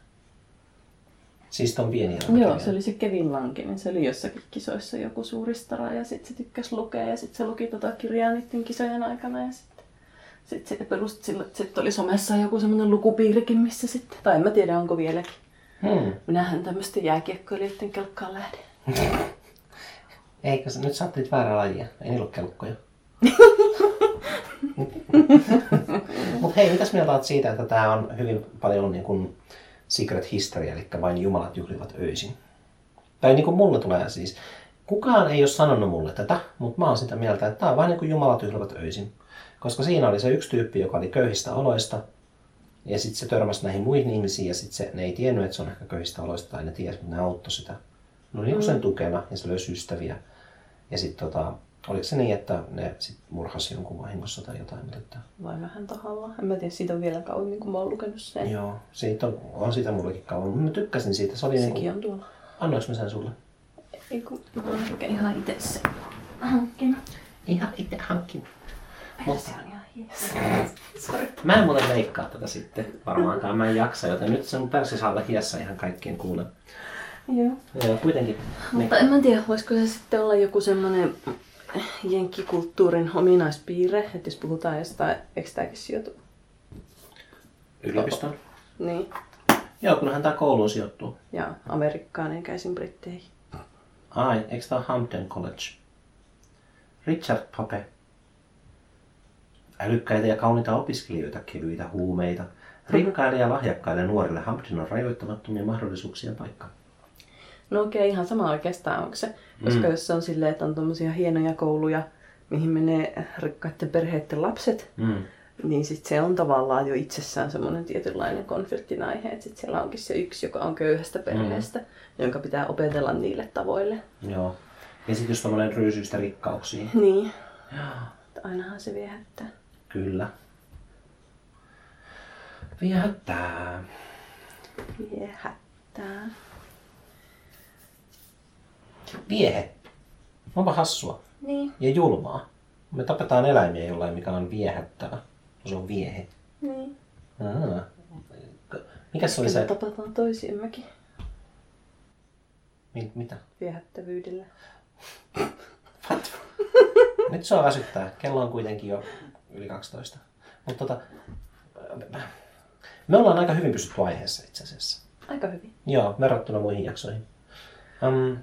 Siis ton pieni Joo, se oli se Kevin Lankinen. Se oli jossakin kisoissa joku suuri stara ja sitten se tykkäsi lukea ja sitten se luki tota kirjaa niiden kisojen aikana ja sitten sit se perusti sillä, että sitten oli somessa joku semmoinen lukupiirikin, missä sitten, tai en mä tiedä onko vieläkin. Hmm. Minähän tämmöisten jääkiekkoilijoiden kelkkaan lähden. *laughs* Eikö se, nyt sä ajattelit väärää lajia. Ei niillä ole kelkkoja. *laughs* Mutta hei, mitäs mieltä olet siitä, että tämä on hyvin paljon niin kuin secret history, eli vain jumalat juhlivat öisin? Tai niin kuin mulle tulee siis. Kukaan ei ole sanonut mulle tätä, mutta mä oon sitä mieltä, että tämä on vain niin kuin jumalat juhlivat öisin. Koska siinä oli se yksi tyyppi, joka oli köyhistä oloista, ja sitten se törmäsi näihin muihin ihmisiin, ja sitten ne ei tiennyt, että se on ehkä köyhistä oloista, tai ne tiesi, mutta ne auttoi sitä. No niin sen tukena, ja se löysi ystäviä. Ja sitten tota, oliko se niin, että ne sit murhasi jonkun vahingossa tai jotain, mutta että... Vai vähän tahalla. En mä tiedä, siitä on vielä kauemmin, kun mä oon lukenut sen. Joo, siitä on, on siitä mullekin kauan. Mä tykkäsin siitä. Se oli Sekin niinku, on tuolla. annoinko mä sen sulle? Ei kun mä oon ehkä ihan itse se hankkinut. Ihan itse hankkinut. Mutta Se on ihan hies. *laughs* Sorry. mä en muuten leikkaa tätä sitten varmaankaan. Mä en jaksa, joten nyt se on päässä saada hiessä ihan kaikkien kuulen. Joo. Joo, kuitenkin. Mutta en mä tiedä, voisiko se sitten olla joku semmoinen jenkkikulttuurin ominaispiirre, että jos puhutaan jostain, eikö tämäkin sijoitu? Yliopistoon. Niin. Joo, kunhan tää kouluun sijoittuu. Ja Amerikkaan eikäisin britteihin. Ai, eikö tää ole Hampton College? Richard Pape. Älykkäitä ja kauniita opiskelijoita, kevyitä huumeita. Rikkaille ja lahjakkaille nuorille Hampton on rajoittamattomia mahdollisuuksien paikka. No okei, ihan sama oikeastaan onko se. Koska jos se on silleen, että on tommosia hienoja kouluja, mihin menee rikkaiden perheiden lapset, Mm. niin sit se on tavallaan jo itsessään semmoinen tietynlainen konfliktin aihe. Että sit siellä onkin se yksi, joka on köyhästä perheestä, mm. jonka pitää opetella niille tavoille. Joo. Ja sitten just tommonen ryysyistä rikkauksiin. Niin, Joo. ainahan se viehättää. Kyllä. Viehättää. Viehättää. Viehe. Onpa hassua. Niin, Ja julmaa. Me tapetaan eläimiä jollain, mikä on viehättävä. Se on viehe. niin. Aa. Mikäs se oli se? tapataan toisiammekin Mi- mitä? viehättävyydellä. What? Nyt se on väsyttää. Kello on kuitenkin jo yli 12. Mutta tota, me ollaan aika hyvin pysytty aiheessa itse asiassa. Aika hyvin. Joo, verrattuna muihin jaksoihin. Um,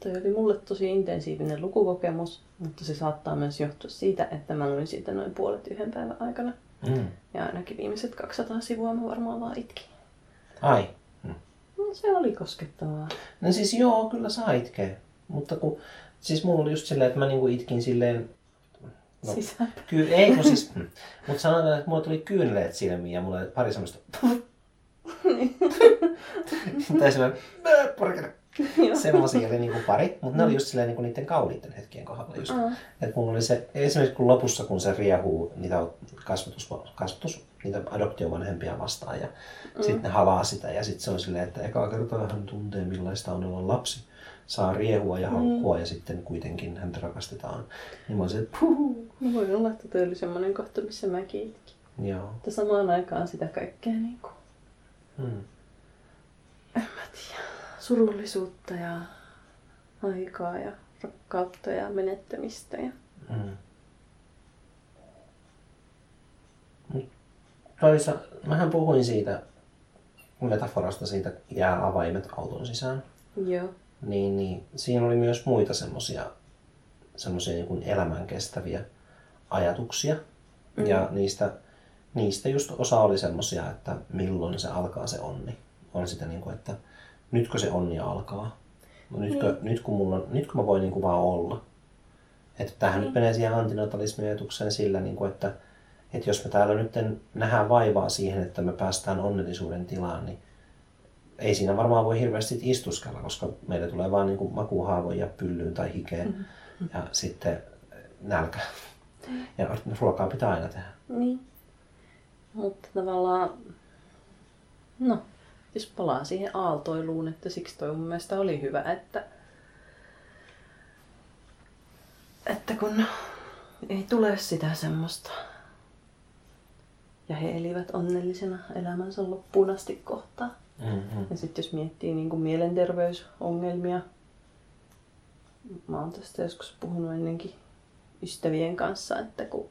Toi oli mulle tosi intensiivinen lukukokemus, mutta se saattaa myös johtua siitä, että mä luin siitä noin puolet yhden päivän aikana. mm. Ja ainakin viimeiset 200 sivua mä varmaan vaan itkin. Ai. Mm. No, se oli koskettavaa. No siis joo, kyllä saa itkeä. Mutta kun, siis mulla oli just silleen, että mä niinku itkin silleen... No. Sisään. Ky- ei kun siis, mm. mutta sanotaan, että mulla tuli kyyneleet silmiin ja mulla oli pari semmoista... *laughs* tai semmoinen... *laughs* Semmoisia oli niinku pari, mutta ne oli just silleen niinku niiden kauniitten hetkien kohdalla just. Aa. Et mulla oli se, esimerkiksi kun lopussa, kun se riehuu niitä kasvatus, kasvatus niitä adoptiovanhempia vastaan ja mm. sitten ne halaa sitä ja sitten se on silleen, että eka kertaa hän tuntee millaista on olla lapsi. Saa riehua ja haukkua mm. ja sitten kuitenkin häntä rakastetaan. Niin mä olin se, että puhu. No voi olla, että toi oli semmoinen kohta, missä mäkin itkin. Joo. Mutta samaan aikaan sitä kaikkea niin kuin, Hmm. en mä tiedä, surullisuutta ja aikaa ja rakkautta ja menettämistä. Ja... Mm. Toisa, mähän puhuin siitä metaforasta siitä jää avaimet auton sisään. Joo. Niin, niin siinä oli myös muita semmosia, semmosia niin elämän kestäviä ajatuksia. Mm. Ja niistä, niistä just osa oli semmosia, että milloin se alkaa se onni. On sitä niin kuin, että nytkö se onni alkaa. No nytkö, mm. nyt, kun mulla on, nyt kun mä voin niin kuin vaan olla. Että tämähän mm. nyt menee siihen antinatalismiajatukseen sillä, niin kuin, että, että jos me täällä nyt nähdään vaivaa siihen, että me päästään onnellisuuden tilaan, niin ei siinä varmaan voi hirveästi istuskella, koska meille tulee vaan niin kuin makuhaavoja pyllyyn tai hikeen mm-hmm. ja sitten nälkä. Ja ruokaa pitää aina tehdä. Niin. Mutta tavallaan, no, siis palaa siihen aaltoiluun, että siksi toi mun mielestä oli hyvä, että, että kun ei tule sitä semmoista. Ja he elivät onnellisena elämänsä loppuun asti kohtaa, Mm-hmm. Ja sitten jos miettii niin kuin mielenterveysongelmia, mä oon tästä joskus puhunut ennenkin ystävien kanssa, että kun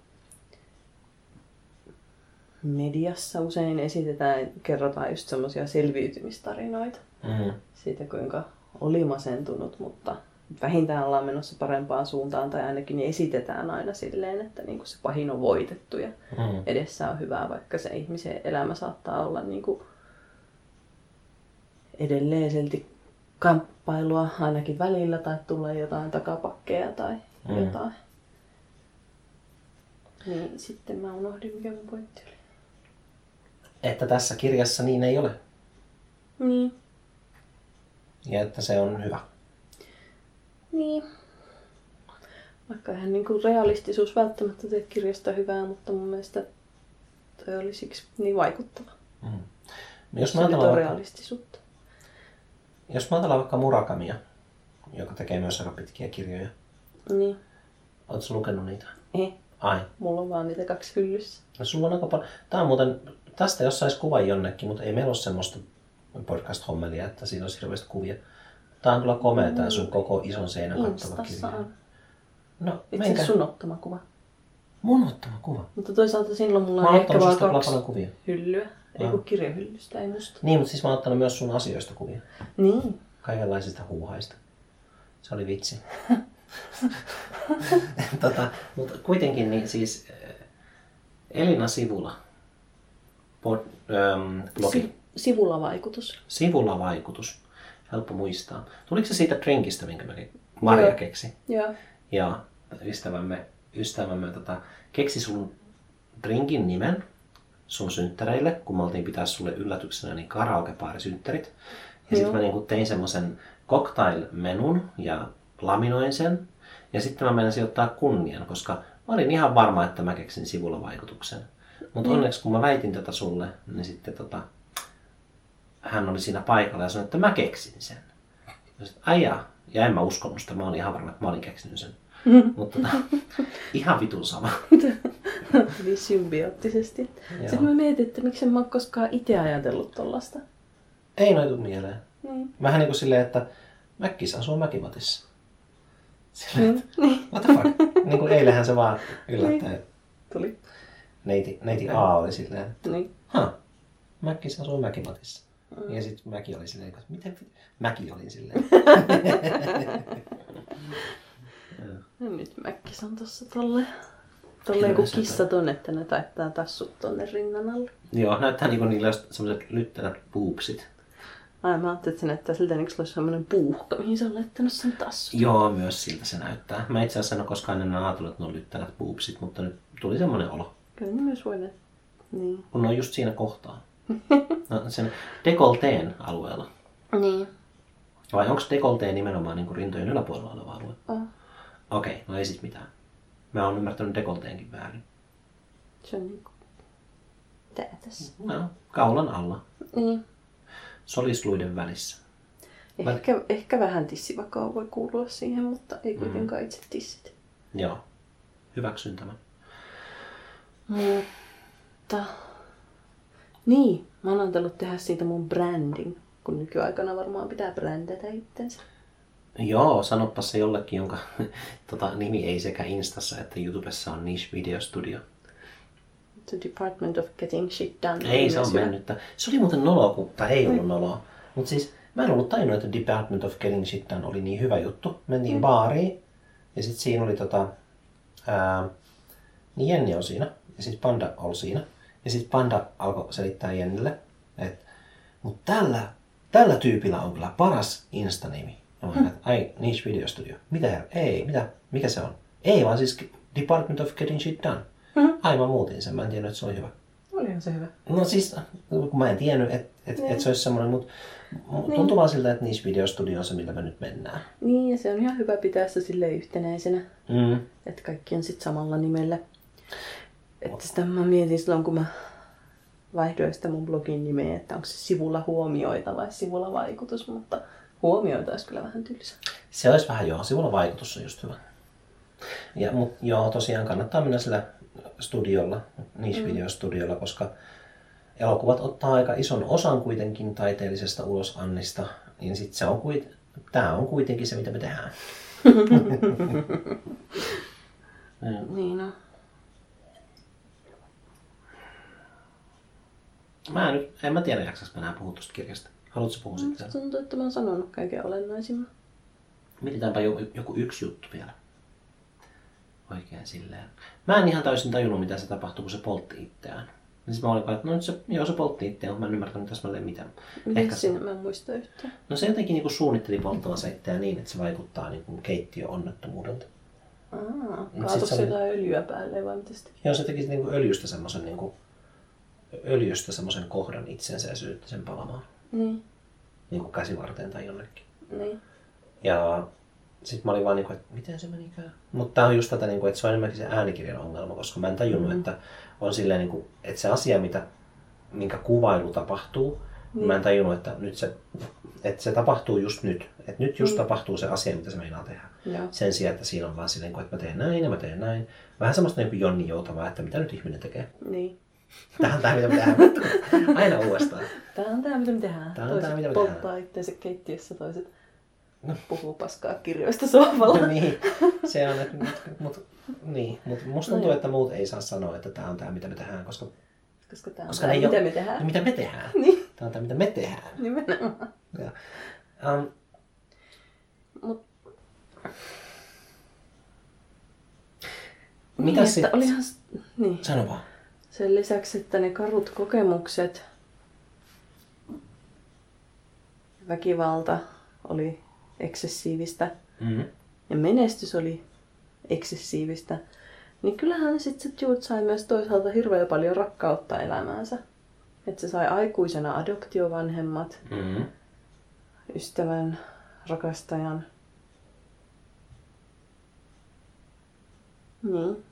mediassa usein esitetään, kerrotaan just semmoisia selviytymistarinoita Mm. siitä, kuinka oli masentunut, mutta vähintään ollaan menossa parempaan suuntaan tai ainakin esitetään aina silleen, että niin kuin se pahin on voitettu ja Mm. edessä on hyvää, vaikka se ihmisen elämä saattaa olla niin kuin edelleen silti kamppailua ainakin välillä tai tulee jotain takapakkeja tai Mm. jotain. Niin sitten mä unohdin, mikä mun pointti oli. Että tässä kirjassa niin ei ole. Niin. Ja että se on hyvä. Niin. Vaikka eihän niin kuin realistisuus välttämättä tee kirjasta hyvää, mutta mun mielestä toi oli siksi niin vaikuttava. Mm. Jos Se mä ajatellaan vaikka, realistisuutta. jos mä ajatellaan vaikka Murakamia, joka tekee myös aika pitkiä kirjoja. Niin. Oletko lukenut niitä? Ei. Ai. Mulla on vaan niitä kaksi hyllyssä. No sulla on aika paljon. Tää on muuten, tästä jos sais kuvan jonnekin, mutta ei meillä ole semmoista podcast-hommelia, että siinä olisi hirveästi kuvia. Tää on kyllä komea tää sun koko ison seinän kattava kirja. on. No, Itse menkä. sun ottama kuva. Mun ottama kuva. Mutta toisaalta silloin mulla on ehkä vaan kaksi paljon kuvia. hyllyä. Ei kun kirjahyllystä, ei musta. Niin, mutta siis mä oon ottanut myös sun asioista kuvia. Niin. Kaikenlaisista huuhaista. Se oli vitsi. *laughs* tota, mutta kuitenkin niin siis eh, Elina Sivula, pod, ähm, blogi, Si- sivulla vaikutus. Sivulla vaikutus. Helppo muistaa. Tuliko se siitä drinkistä, minkä me Maria Joo. keksi? Joo. Ja ystävämme, ystävämme tota, keksi sun drinkin nimen sun synttäreille, kun me oltiin pitää sulle yllätyksenä niin karaokebaarisynttärit. Ja Joo. sitten mä niinku tein semmoisen cocktail-menun ja laminoin sen. Ja sitten mä menisin ottaa kunnian, koska mä olin ihan varma, että mä keksin sivulla vaikutuksen. Mutta onneksi kun mä väitin tätä sulle, niin sitten tota, hän oli siinä paikalla ja sanoi, että mä keksin sen. Ja sit, ai jaa. Ja en mä uskonut sitä, mä olin ihan varma, että mä olin keksinyt sen. *laughs* Mutta tota, *laughs* ihan vitun sama. *laughs* Hyvin symbioottisesti. Joo. Sitten mä mietin, että miksi en mä ole koskaan itse ajatellut tollasta. Ei noin tuu mieleen. Niin. Vähän niin kuin silleen, että Mäkkis asuu Mäkimatissa. Silleen, että Niin. what the fuck? niin kuin eilähän se vaan yllättäen. Tuli. Neiti, neiti A oli silleen, että Niin. ha, Mäkkis asuu Mäkimatissa. Ja sitten Mäki oli silleen, että miten Mäki oli silleen. *laughs* Ja nyt mäkkis on tossa tolleen. Tolleen kuin se kissa tonne, että ne taittaa tassut tonne rinnan alle. Joo, näyttää niin kuin niillä olisi semmoiset lyttänät puupsit. Ai mä ajattelin, että se näyttää siltä, se olisi semmoinen puuhka, mihin sä olet laittanut sen tassut. Joo, myös siltä se näyttää. Mä itse asiassa en ole koskaan ennen ajatellut, että ne on lyttänät puupsit, mutta nyt tuli semmoinen olo. Kyllä ne myös voi. Niin. Kun ne on just siinä kohtaa. *laughs* No, sen dekolteen alueella. Niin. Vai onko dekolteen nimenomaan niin kuin rintojen yläpuolella oleva alue? Oh. Okei, okay, no ei sit mitään. Mä oon ymmärtänyt dekolteenkin väärin. Se on niinku... Tää tässä. No, kaulan alla. Niin. Solisluiden välissä. Ehkä, ehkä vähän tissivakaa voi kuulua siihen, mutta ei kuitenkaan itse tissit. Joo, hyväksyn tämän. Mutta... Niin, mä oon ajatellut tehdä siitä mun branding, kun nykyaikana varmaan pitää brändätä itsensä. Joo, sanoppa se jollekin, jonka *laughs* tota, nimi ei sekä Instassa että YouTubessa on Niche Video Studio. The Department of Getting Shit Done. Ei se on mennyt. Se oli muuten noloa, kun, tai ei ollut noloa. Mutta siis mä en ollut tajunnut, että Department of Getting Shit Done oli niin hyvä juttu. Mentiin mm. baariin ja sitten siinä oli tota, ää, niin Jenni on siinä ja sitten Panda oli siinä. Ja sitten Panda alkoi selittää Jennille, että mutta tällä, tällä tyypillä on kyllä paras Insta-nimi. Ja mä olin, että ai, Niche Video Studio. Mitä herra? Ei, mitä? Mikä se on? Ei, vaan siis Department of Getting Shit Done. Mhm. Aivan muutin sen, mä en tiennyt, että se oli hyvä. Olihan se hyvä. No siis, kun mä en tiennyt, että et, et se olisi semmoinen, mutta tuntuu vaan siltä, että niissä videostudio on se, millä me nyt mennään. Niin, ja se on ihan hyvä pitää se sille yhtenäisenä, Mm. että kaikki on sitten samalla nimellä. Että sitä mä mietin silloin, kun mä vaihdoin sitä mun blogin nimeä, että onko se sivulla huomioita vai sivulla vaikutus, mutta huomioita olisi kyllä vähän tylsä. Se olisi vähän joo, sivulla vaikutus on just hyvä. Ja, mut, joo, tosiaan kannattaa mennä sillä studiolla, niche video studiolla, koska elokuvat ottaa aika ison osan kuitenkin taiteellisesta ulosannista, niin sit se on kuit, tää on kuitenkin se, mitä me tehdään. *laughs* Niin on. Mä en, nyt, en mä tiedä, jaksas mä enää puhua tuosta kirjasta. Haluatko puhua sitten? Musta tuntuu, että mä oon sanonut kaiken olennaisimman. Mietitäänpä joku, joku yksi juttu vielä. Oikein silleen. Mä en ihan täysin tajunnut, mitä se tapahtui, kun se poltti itseään. Niin sit mä olin että no nyt se, joo, se poltti itseään, mutta mä en ymmärtänyt täsmälleen mitään. Miten Ehkä- siinä? Mä en muista yhtään. No se jotenkin niinku suunnitteli polttavansa itseään niin, että se vaikuttaa niinku keittiöonnettomuudelta. Aa, Mut sit kaatuiko se oli- öljyä päälle vai mitä se teki? Joo, se teki niinku öljystä semmoisen niinku, öljystä semmoisen kohdan itsensä ja syytti sen palamaan. Niin, Niinku käsivarteen tai jonnekin. niin. Ja sitten mä olin vaan niinku, että miten se menikään. Mutta tää on just tätä, niinku, että se on enemmänkin se äänikirjan ongelma, koska mä en tajunnut, mm. että on silleen, niinku, että se asia, mitä, minkä kuvailu tapahtuu, niin. mä en tajunnut, että nyt se, että se tapahtuu just nyt. Että nyt just mm. tapahtuu se asia, mitä se meinaa tehdä. Joo. Sen sijaan, että siinä on vaan silleen, niinku, että mä teen näin ja mä teen näin. Vähän semmoista niin Jonni Joutavaa, että mitä nyt ihminen tekee. Niin. Tähän tää, mitä me tehdään. Aina uudestaan. Tää on tää, mitä me tehdään. Tää on toiset tää, mitä me polttaa itseensä keittiössä, toiset puhuu paskaa kirjoista sohvalla. niin, se on, että, mut, mut, niin, mutta musta tuntuu, että muut ei saa sanoa, että tämä on tämä, mitä me tehdään, koska, Koska tää on koska tää, ne ei mitä me tehdään. Mitä me tehdään. Niin. Tämä on tämä, mitä me tehdään. Nimenomaan. Ja, um, Mut mitä niin, sitten? olihan, niin. Sano vaan. Sen lisäksi, että ne karut kokemukset, väkivalta oli eksessiivistä Mm-hmm. ja menestys oli eksessiivistä, niin kyllähän sitten se Jude sai myös toisaalta hirveän paljon rakkautta elämäänsä. Että se sai aikuisena adoptiovanhemmat, Mm-hmm. ystävän, rakastajan. Niin.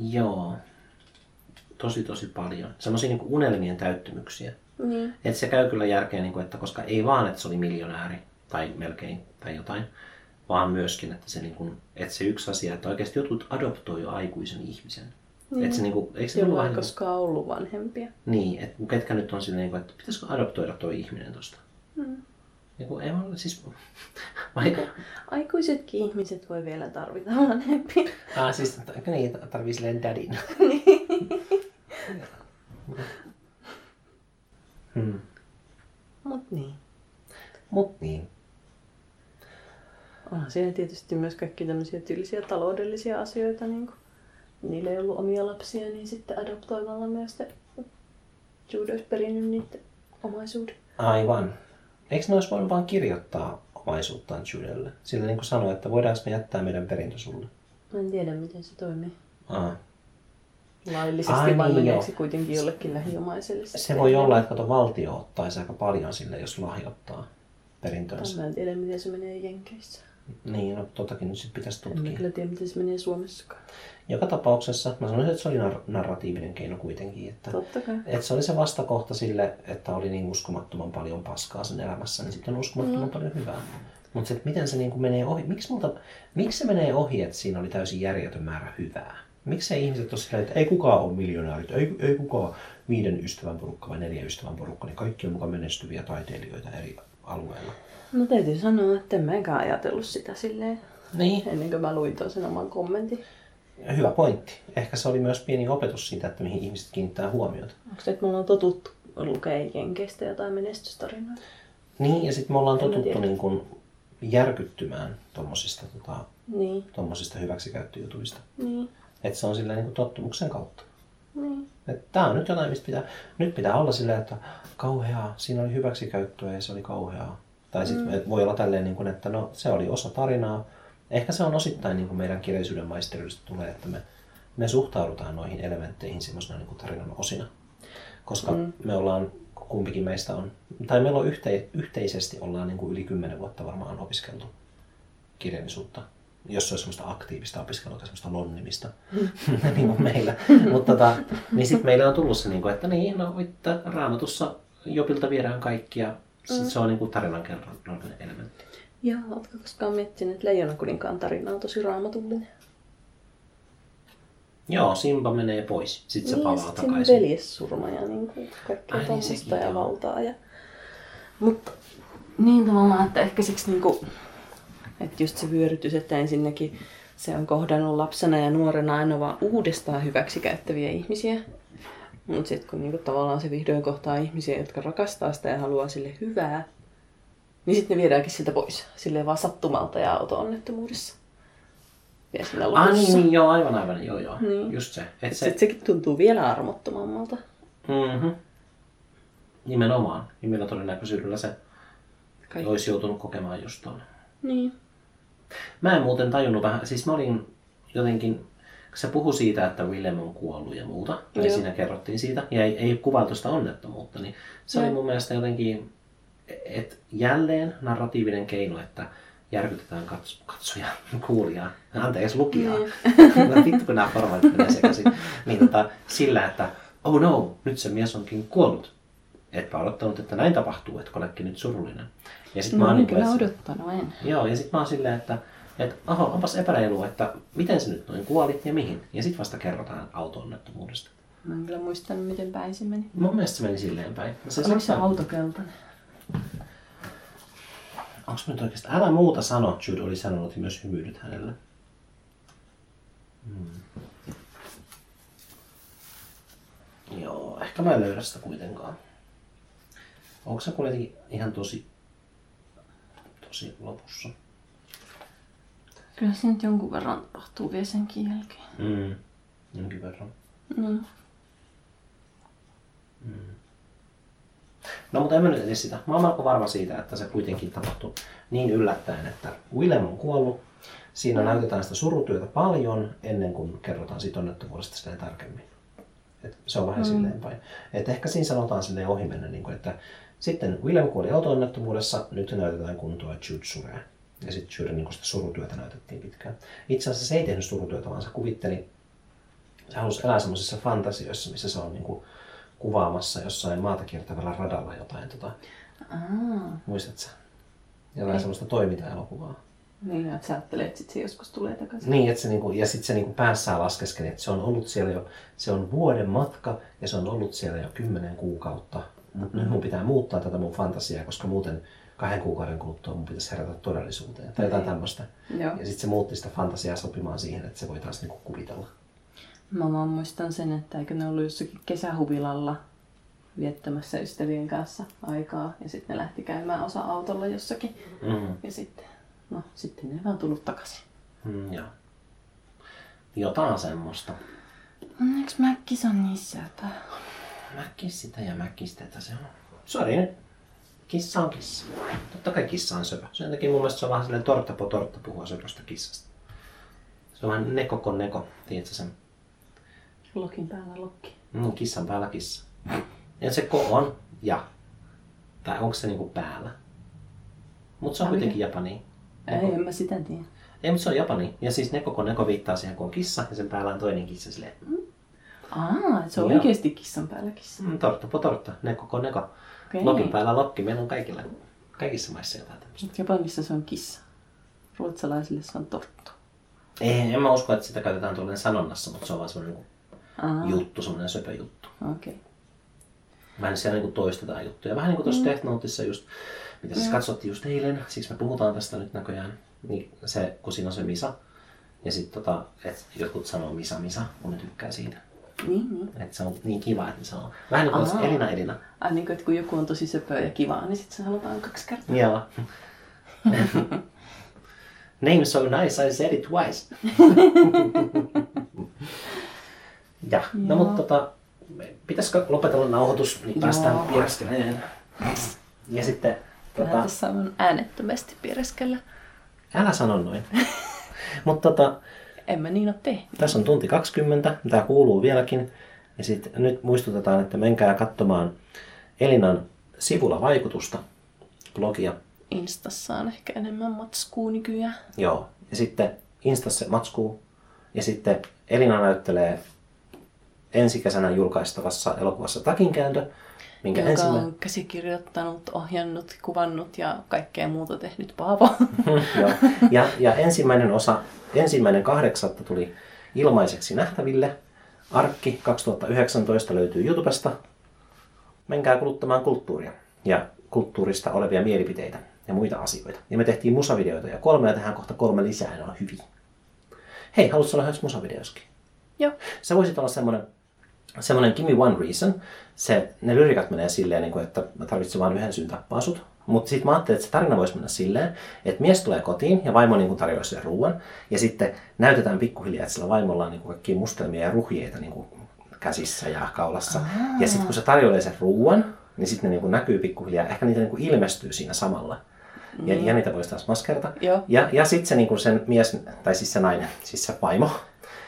Joo. Tosi tosi paljon. Semmoisia niin unelmien täyttymyksiä. Niin. Et se käy kyllä järkeen, niin kuin, että koska ei vaan, että se oli miljonääri tai melkein tai jotain, vaan myöskin, että se, niin kuin, että se yksi asia, että oikeasti jotkut adoptoi jo aikuisen ihmisen. Niin. Että se, niin kuin, eikö se Jolla ollut ei vähän niin koskaan ollut vanhempia. Niin, että ketkä nyt on silleen, että pitäisikö adoptoida tuo ihminen tosta. Mm. Ja kun ei vaan, siis, *laughs* vaikka, Aikuisetkin ihmiset voi vielä tarvita vanhempia. *laughs* ah, siis niin, tarvii silleen dadin. *laughs* hmm. Mut niin. Mut niin. Onhan siinä tietysti myös kaikki tämmöisiä tyylisiä taloudellisia asioita. Niin kuin niillä ei ollut omia lapsia, niin sitten adoptoimalla myös Jude olisi perinnyt niiden omaisuuden. Aivan. Eikö ne olisi voinut vaan kirjoittaa omaisuuttaan Judelle? Sillä niin kuin sanoi, että voidaanko me jättää meidän perintö sulle? Mä en tiedä, miten se toimii. Ah. Laillisesti Ai vai niin, kuitenkin jollekin lähiomaiselle? Se voi olla, että kato, valtio ottaisi aika paljon sille, jos lahjoittaa perintönsä. Mä en tiedä, miten se menee Jenkeissä. Niin, no totakin nyt sit pitäisi En tutkia. kyllä tiedä, miten se menee Suomessakaan. Joka tapauksessa mä sanoisin, että se oli nar- narratiivinen keino kuitenkin. Että, Totta kai. että se oli se vastakohta sille, että oli niin uskomattoman paljon paskaa sen elämässä, niin sitten on uskomattoman mm. paljon hyvää. Mutta se, että miten se niin kuin menee ohi, miksi, multa, miksi se menee ohi, että siinä oli täysin järjetön määrä hyvää? Miksi ihmiset ole silleen, että ei kukaan ole miljonäärit, ei, ei kukaan viiden ystävän porukka vai neljä ystävän porukka, niin kaikki on mukaan menestyviä taiteilijoita eri alueilla. No täytyy sanoa, että en mäkään ajatellut sitä silleen, Niin, ennen kuin mä luin tuon sen oman kommentin. hyvä pointti. Ehkä se oli myös pieni opetus siitä, että mihin ihmiset kiinnittää huomiota. Onko se, että me ollaan totuttu lukee Jenkeistä jotain menestystarinoita? Niin, ja sitten me ollaan En totuttu niin kuin järkyttymään tuommoisista tota, Niin, hyväksikäyttöjutuista. niin, Että se on sillä niin tottumuksen kautta. niin. Tää on nyt jotain, mistä pitää, nyt pitää olla silleen, että kauheaa, siinä oli hyväksikäyttöä ja se oli kauheaa. Tai sitten mm. voi olla tälleen, niin kuin, että no se oli osa tarinaa. Ehkä se on osittain niin kuin meidän kirjallisuuden maisteruudesta tulee, että me, me suhtaudutaan noihin elementteihin semmoisena niin kuin tarinan osina. Koska mm. me ollaan, kumpikin meistä on, tai meillä on yhte, yhteisesti ollaan niin kuin yli kymmenen vuotta varmaan opiskeltu kirjallisuutta. Jos se olisi semmoista aktiivista opiskelua tai semmoista lonnimista, *laughs* niin kuin meillä. Mutta tota, niin sitten meillä on tullut se, niin kuin, että niin, no että raamatussa Jopilta viedään kaikki ja sit se on niin kuin tarinankerronnan elementti. Ja ootko koskaan miettinyt, että Leijona kuninkaan tarina on tosi raamatullinen? Joo, Simba menee pois. Sitten se niin, palaa sit takaisin. veljessurma ja niin kuin kaikkea Ai niin, tuommoista sekin, ja joo. valtaa. Ja... Mutta niin tavallaan, että ehkä siksi niin kuin, että just se vyörytys, että ensinnäkin se on kohdannut lapsena ja nuorena aina vaan uudestaan hyväksikäyttäviä ihmisiä. Mutta sitten kun niinku tavallaan se vihdoin kohtaa ihmisiä, jotka rakastaa sitä ja haluaa sille hyvää, niin sitten ne viedäänkin siltä pois. Silleen vaan sattumalta ja auto-onnettomuudessa. Ja siinä Ah niin, niin, joo, aivan aivan, joo joo. Niin. Just se. Et se Sitten sekin tuntuu vielä armottomammalta. mm-hmm. Nimenomaan. Nimellä todennäköisyydellä se Kaikki. olisi joutunut kokemaan just tuon. Niin. Mä en muuten tajunnut vähän, siis mä olin jotenkin, se puhui siitä, että Willem on kuollut ja muuta, tai Joo. siinä kerrottiin siitä, ja ei, ei kuvailtu sitä onnettomuutta, niin se oli Joo. mun mielestä jotenkin, että jälleen narratiivinen keino, että järkytetään kats- katsoja, *laughs* kuulijaa, anteeksi lukijaa. No *laughs* vittu kun nämä formaatit menee sekaisin. Niin tota, sillä, että oh no, nyt se mies onkin kuollut. Etpä odottanut, että näin tapahtuu, että oletkin nyt surullinen. Ja sit mä No oon niin, niinku, kyllä että- odottanut en. Joo, ja sitten mä oon silleen, että, että oho, onpas epäreilua, että miten se nyt noin kuoli ja mihin. Ja sitten vasta kerrotaan auto-onnettomuudesta. Mä en kyllä muistanut, miten päin se meni. Mun mielestä se meni silleen päin. Se Oliko se saattaa- auto keltainen? Onks mä nyt oikeastaan? Älä muuta sano, Jude oli sanonut ja myös hymyilyt hänelle. Hmm. Joo, ehkä mä en löydä sitä kuitenkaan. Onko se kuitenkin ihan tosi, tosi lopussa? Kyllä se nyt jonkun verran tapahtuu vielä senkin jälkeen. Mm. Jonkin verran. Mm. No mutta en mä nyt edes sitä. Mä oon melko varma siitä, että se kuitenkin tapahtui niin yllättäen, että Willem on kuollut. Siinä näytetään sitä surutyötä paljon ennen kuin kerrotaan siitä onnettomuudesta silleen tarkemmin. Et se on vähän mm. silleen päin. Et ehkä siinä sanotaan silleen ohimenne, niin kuin, että sitten Willem kuoli auto-onnettomuudessa, nyt näytetään kuntoa Jude suree. Ja sitten Jude niin sitä surutyötä näytettiin pitkään. Itse asiassa se ei tehnyt surutyötä, vaan se kuvitteli, se halusi elää semmoisissa fantasioissa, missä se on niin kuin kuvaamassa jossain maata kiertävällä radalla jotain, tota, Aa. muistatko? Jotain semmoista toimintaelokuvaa. Niin, että sä ajattelet, että sit se joskus tulee takaisin. Niin, että se niinku, ja sitten se niinku päässään laskeskeli, että se on ollut siellä jo, se on vuoden matka ja se on ollut siellä jo kymmenen kuukautta. Mutta nyt mun pitää muuttaa tätä mun fantasiaa, koska muuten kahden kuukauden kuluttua mun pitäisi herätä todellisuuteen. Tai jotain tämmöistä. Joo. Ja sitten se muutti sitä fantasiaa sopimaan siihen, että se voi taas niinku kuvitella. Mä vaan muistan sen, että eikö ne ollut jossakin kesähuvilalla viettämässä ystävien kanssa aikaa. Ja sitten ne lähti käymään osa autolla jossakin. Mm. Ja sitten, no sitten ne vaan tullut takaisin. Mm, joo. Jotain semmoista. Onneksi Mäkkis on niin söpö. Mäkistä ja mäkistetä se on. Sori. Kissa on kissa. Totta kai kissa on söpö. Sen takia mun mielestä se on vähän silleen tortta po tortta puhua söpöstä kissasta. Se on vähän neko kon neko, tiedätkö sen? Lokin päällä lokki. Mm, kissan päällä kissa. Ja se ko on ja. Tai onko se niinku päällä? Mutta se on kuitenkin japani. Ei, en mä sitä tiedä. Ei, mutta se on japani. Ja siis neko kon neko viittaa siihen, kun on kissa ja sen päällä on toinen kissa silleen. Aa, et se on Joo. oikeesti kissan päällä kissa. Mm, tortta po tortta, neko kon neko. Okei. Lokin päällä lokki. Meillä on kaikilla, kaikissa maissa jotain tämmöistä. Japanissa se on kissa. Ruotsalaisille se on torttu. Ei, en mä usko, että sitä käytetään tuollainen sanonnassa, mutta se on vaan semmoinen Aa, juttu, semmoinen söpö juttu. okei. Okay. Vähän siellä niinku toistetaan juttuja. Vähän niin kuin tuossa Mm. Death Noteissa just, mitä siis Joo. katsottiin just eilen, siksi me puhutaan tästä nyt näköjään. Niin se, kun siinä on se Misa, ja sitten tota, että jotkut sanoo Misa Misa, kun ne tykkää siitä. Niin, niin. Että se on niin kiva, että ne sanoo. Vähän niin kuin. Elina Elina. Ai niin kuin, että kun joku on tosi söpöä ja kivaa, niin sitten se halutaan kaksi kertaa. Joo. *laughs* Name so nice, I said it twice. *laughs* ja, no Joo. mutta tota, pitäisikö lopetella nauhoitus, niin Joo. päästään piereskeleen. Ja sitten, Tota... tota, tässä on äänettömästi piereskellä. älä sano noin. *laughs* mutta tota, En mä niin oo tehnyt. tässä on tunti 20, tämä kuuluu vieläkin. Ja sitten nyt muistutetaan, että menkää katsomaan Elinan sivulla vaikutusta, blogia. Instassa on ehkä enemmän matskuu nykyään. Joo. Ja sitten Instassa matskuu. Ja sitten Elina näyttelee ensi kesänä julkaistavassa elokuvassa Takinkääntö. Minkä Joka ensimmäinen... on käsikirjoittanut, ohjannut, kuvannut ja kaikkea muuta tehnyt Paavo. *laughs* Joo. Ja, ja ensimmäinen osa, ensimmäinen kahdeksatta tuli ilmaiseksi nähtäville. Arkki 2019 löytyy YouTubesta. Menkää kuluttamaan kulttuuria ja kulttuurista olevia mielipiteitä ja muita asioita. Ja me tehtiin musavideoita ja kolme ja tehdään kohta kolme lisää, ne on hyviä. Hei, haluatko olla yhdessä musavideoskin? Joo. Se voisi olla semmoinen, semmoinen Give me one reason. Se, ne lyrikat menee silleen, niin kuin, että mä tarvitsen vain yhden syyn tappaa sut. Mutta sitten mä ajattelin, että se tarina voisi mennä silleen, että mies tulee kotiin ja vaimo niin tarjoaa sille ruoan. Ja sitten näytetään pikkuhiljaa, että sillä vaimolla on niin kuin kaikkia mustelmia ja ruhjeita niin kuin käsissä ja kaulassa. Aa. Ja sitten kun se tarjoilee sen ruoan, niin sitten ne niin kuin näkyy pikkuhiljaa. Ehkä niitä niin kuin ilmestyy siinä samalla. Ja, ja niitä voisi taas maskerata. Joo. Ja, ja sitten se, niin kuin sen mies, tai siis se nainen, siis se vaimo,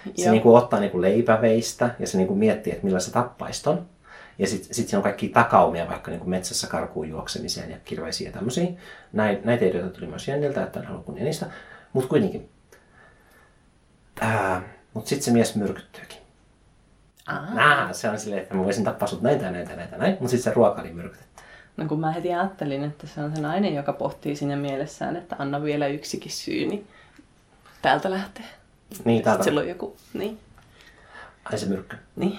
se Joo. niin kuin ottaa niin kuin leipäveistä ja se niin kuin miettii, että millä se tappaisi ton. Ja sitten sit siinä on kaikki takaumia vaikka niin kuin metsässä karkuun juoksemiseen ja kirveisiä ja tämmöisiä. Näin, näitä ideoita tuli myös Jenniltä, että en halua kunnia niistä. Mutta kuitenkin. Mutta sitten se mies myrkyttyykin. Nah, se on silleen, että mä voisin tappaa sut näitä ja näitä ja näitä näin. Mutta sitten se ruoka oli myrkytetty. No kun mä heti ajattelin, että se on se nainen, joka pohtii siinä mielessään, että anna vielä yksikin syy, niin täältä lähtee. Niin, täältä. Sitten silloin joku, niin, Ai se myrkky. niin.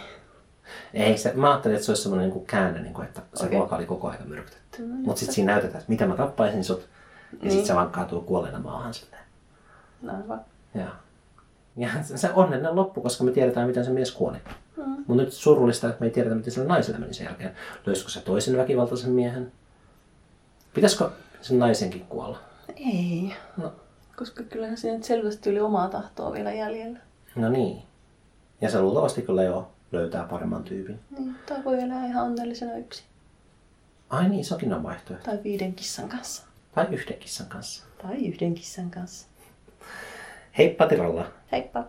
Ei, se, mä ajattelin, että se olisi semmoinen niin käänne, niin kuin, että se okay. ruoka oli koko ajan myrkytetty. No, Mutta sitten siinä näytetään, että miten mä tappaisin sut. Ja Niin. sitten se vaan kaatuu kuolleena maahan silleen. No, aivan. Ja, ja se- se onnellinen loppu, koska me tiedetään, miten se mies kuoli. Mm. Mutta nyt surullista, että me ei tiedetä, miten sillä naisella meni sen jälkeen. Löysikö se toisen väkivaltaisen miehen? Pitäisikö sen naisenkin kuolla? Ei, No, koska kyllähän siinä nyt selvästi oli omaa tahtoa vielä jäljellä. no niin. Ja se luultavasti kyllä jo löytää paremman tyypin. Niin, tai voi elää ihan onnellisena yksin. Ai niin, sekin on vaihtoehto. Tai viiden kissan kanssa. Tai yhden kissan kanssa. Tai yhden kissan kanssa. Heippa Tirolla! Heippa!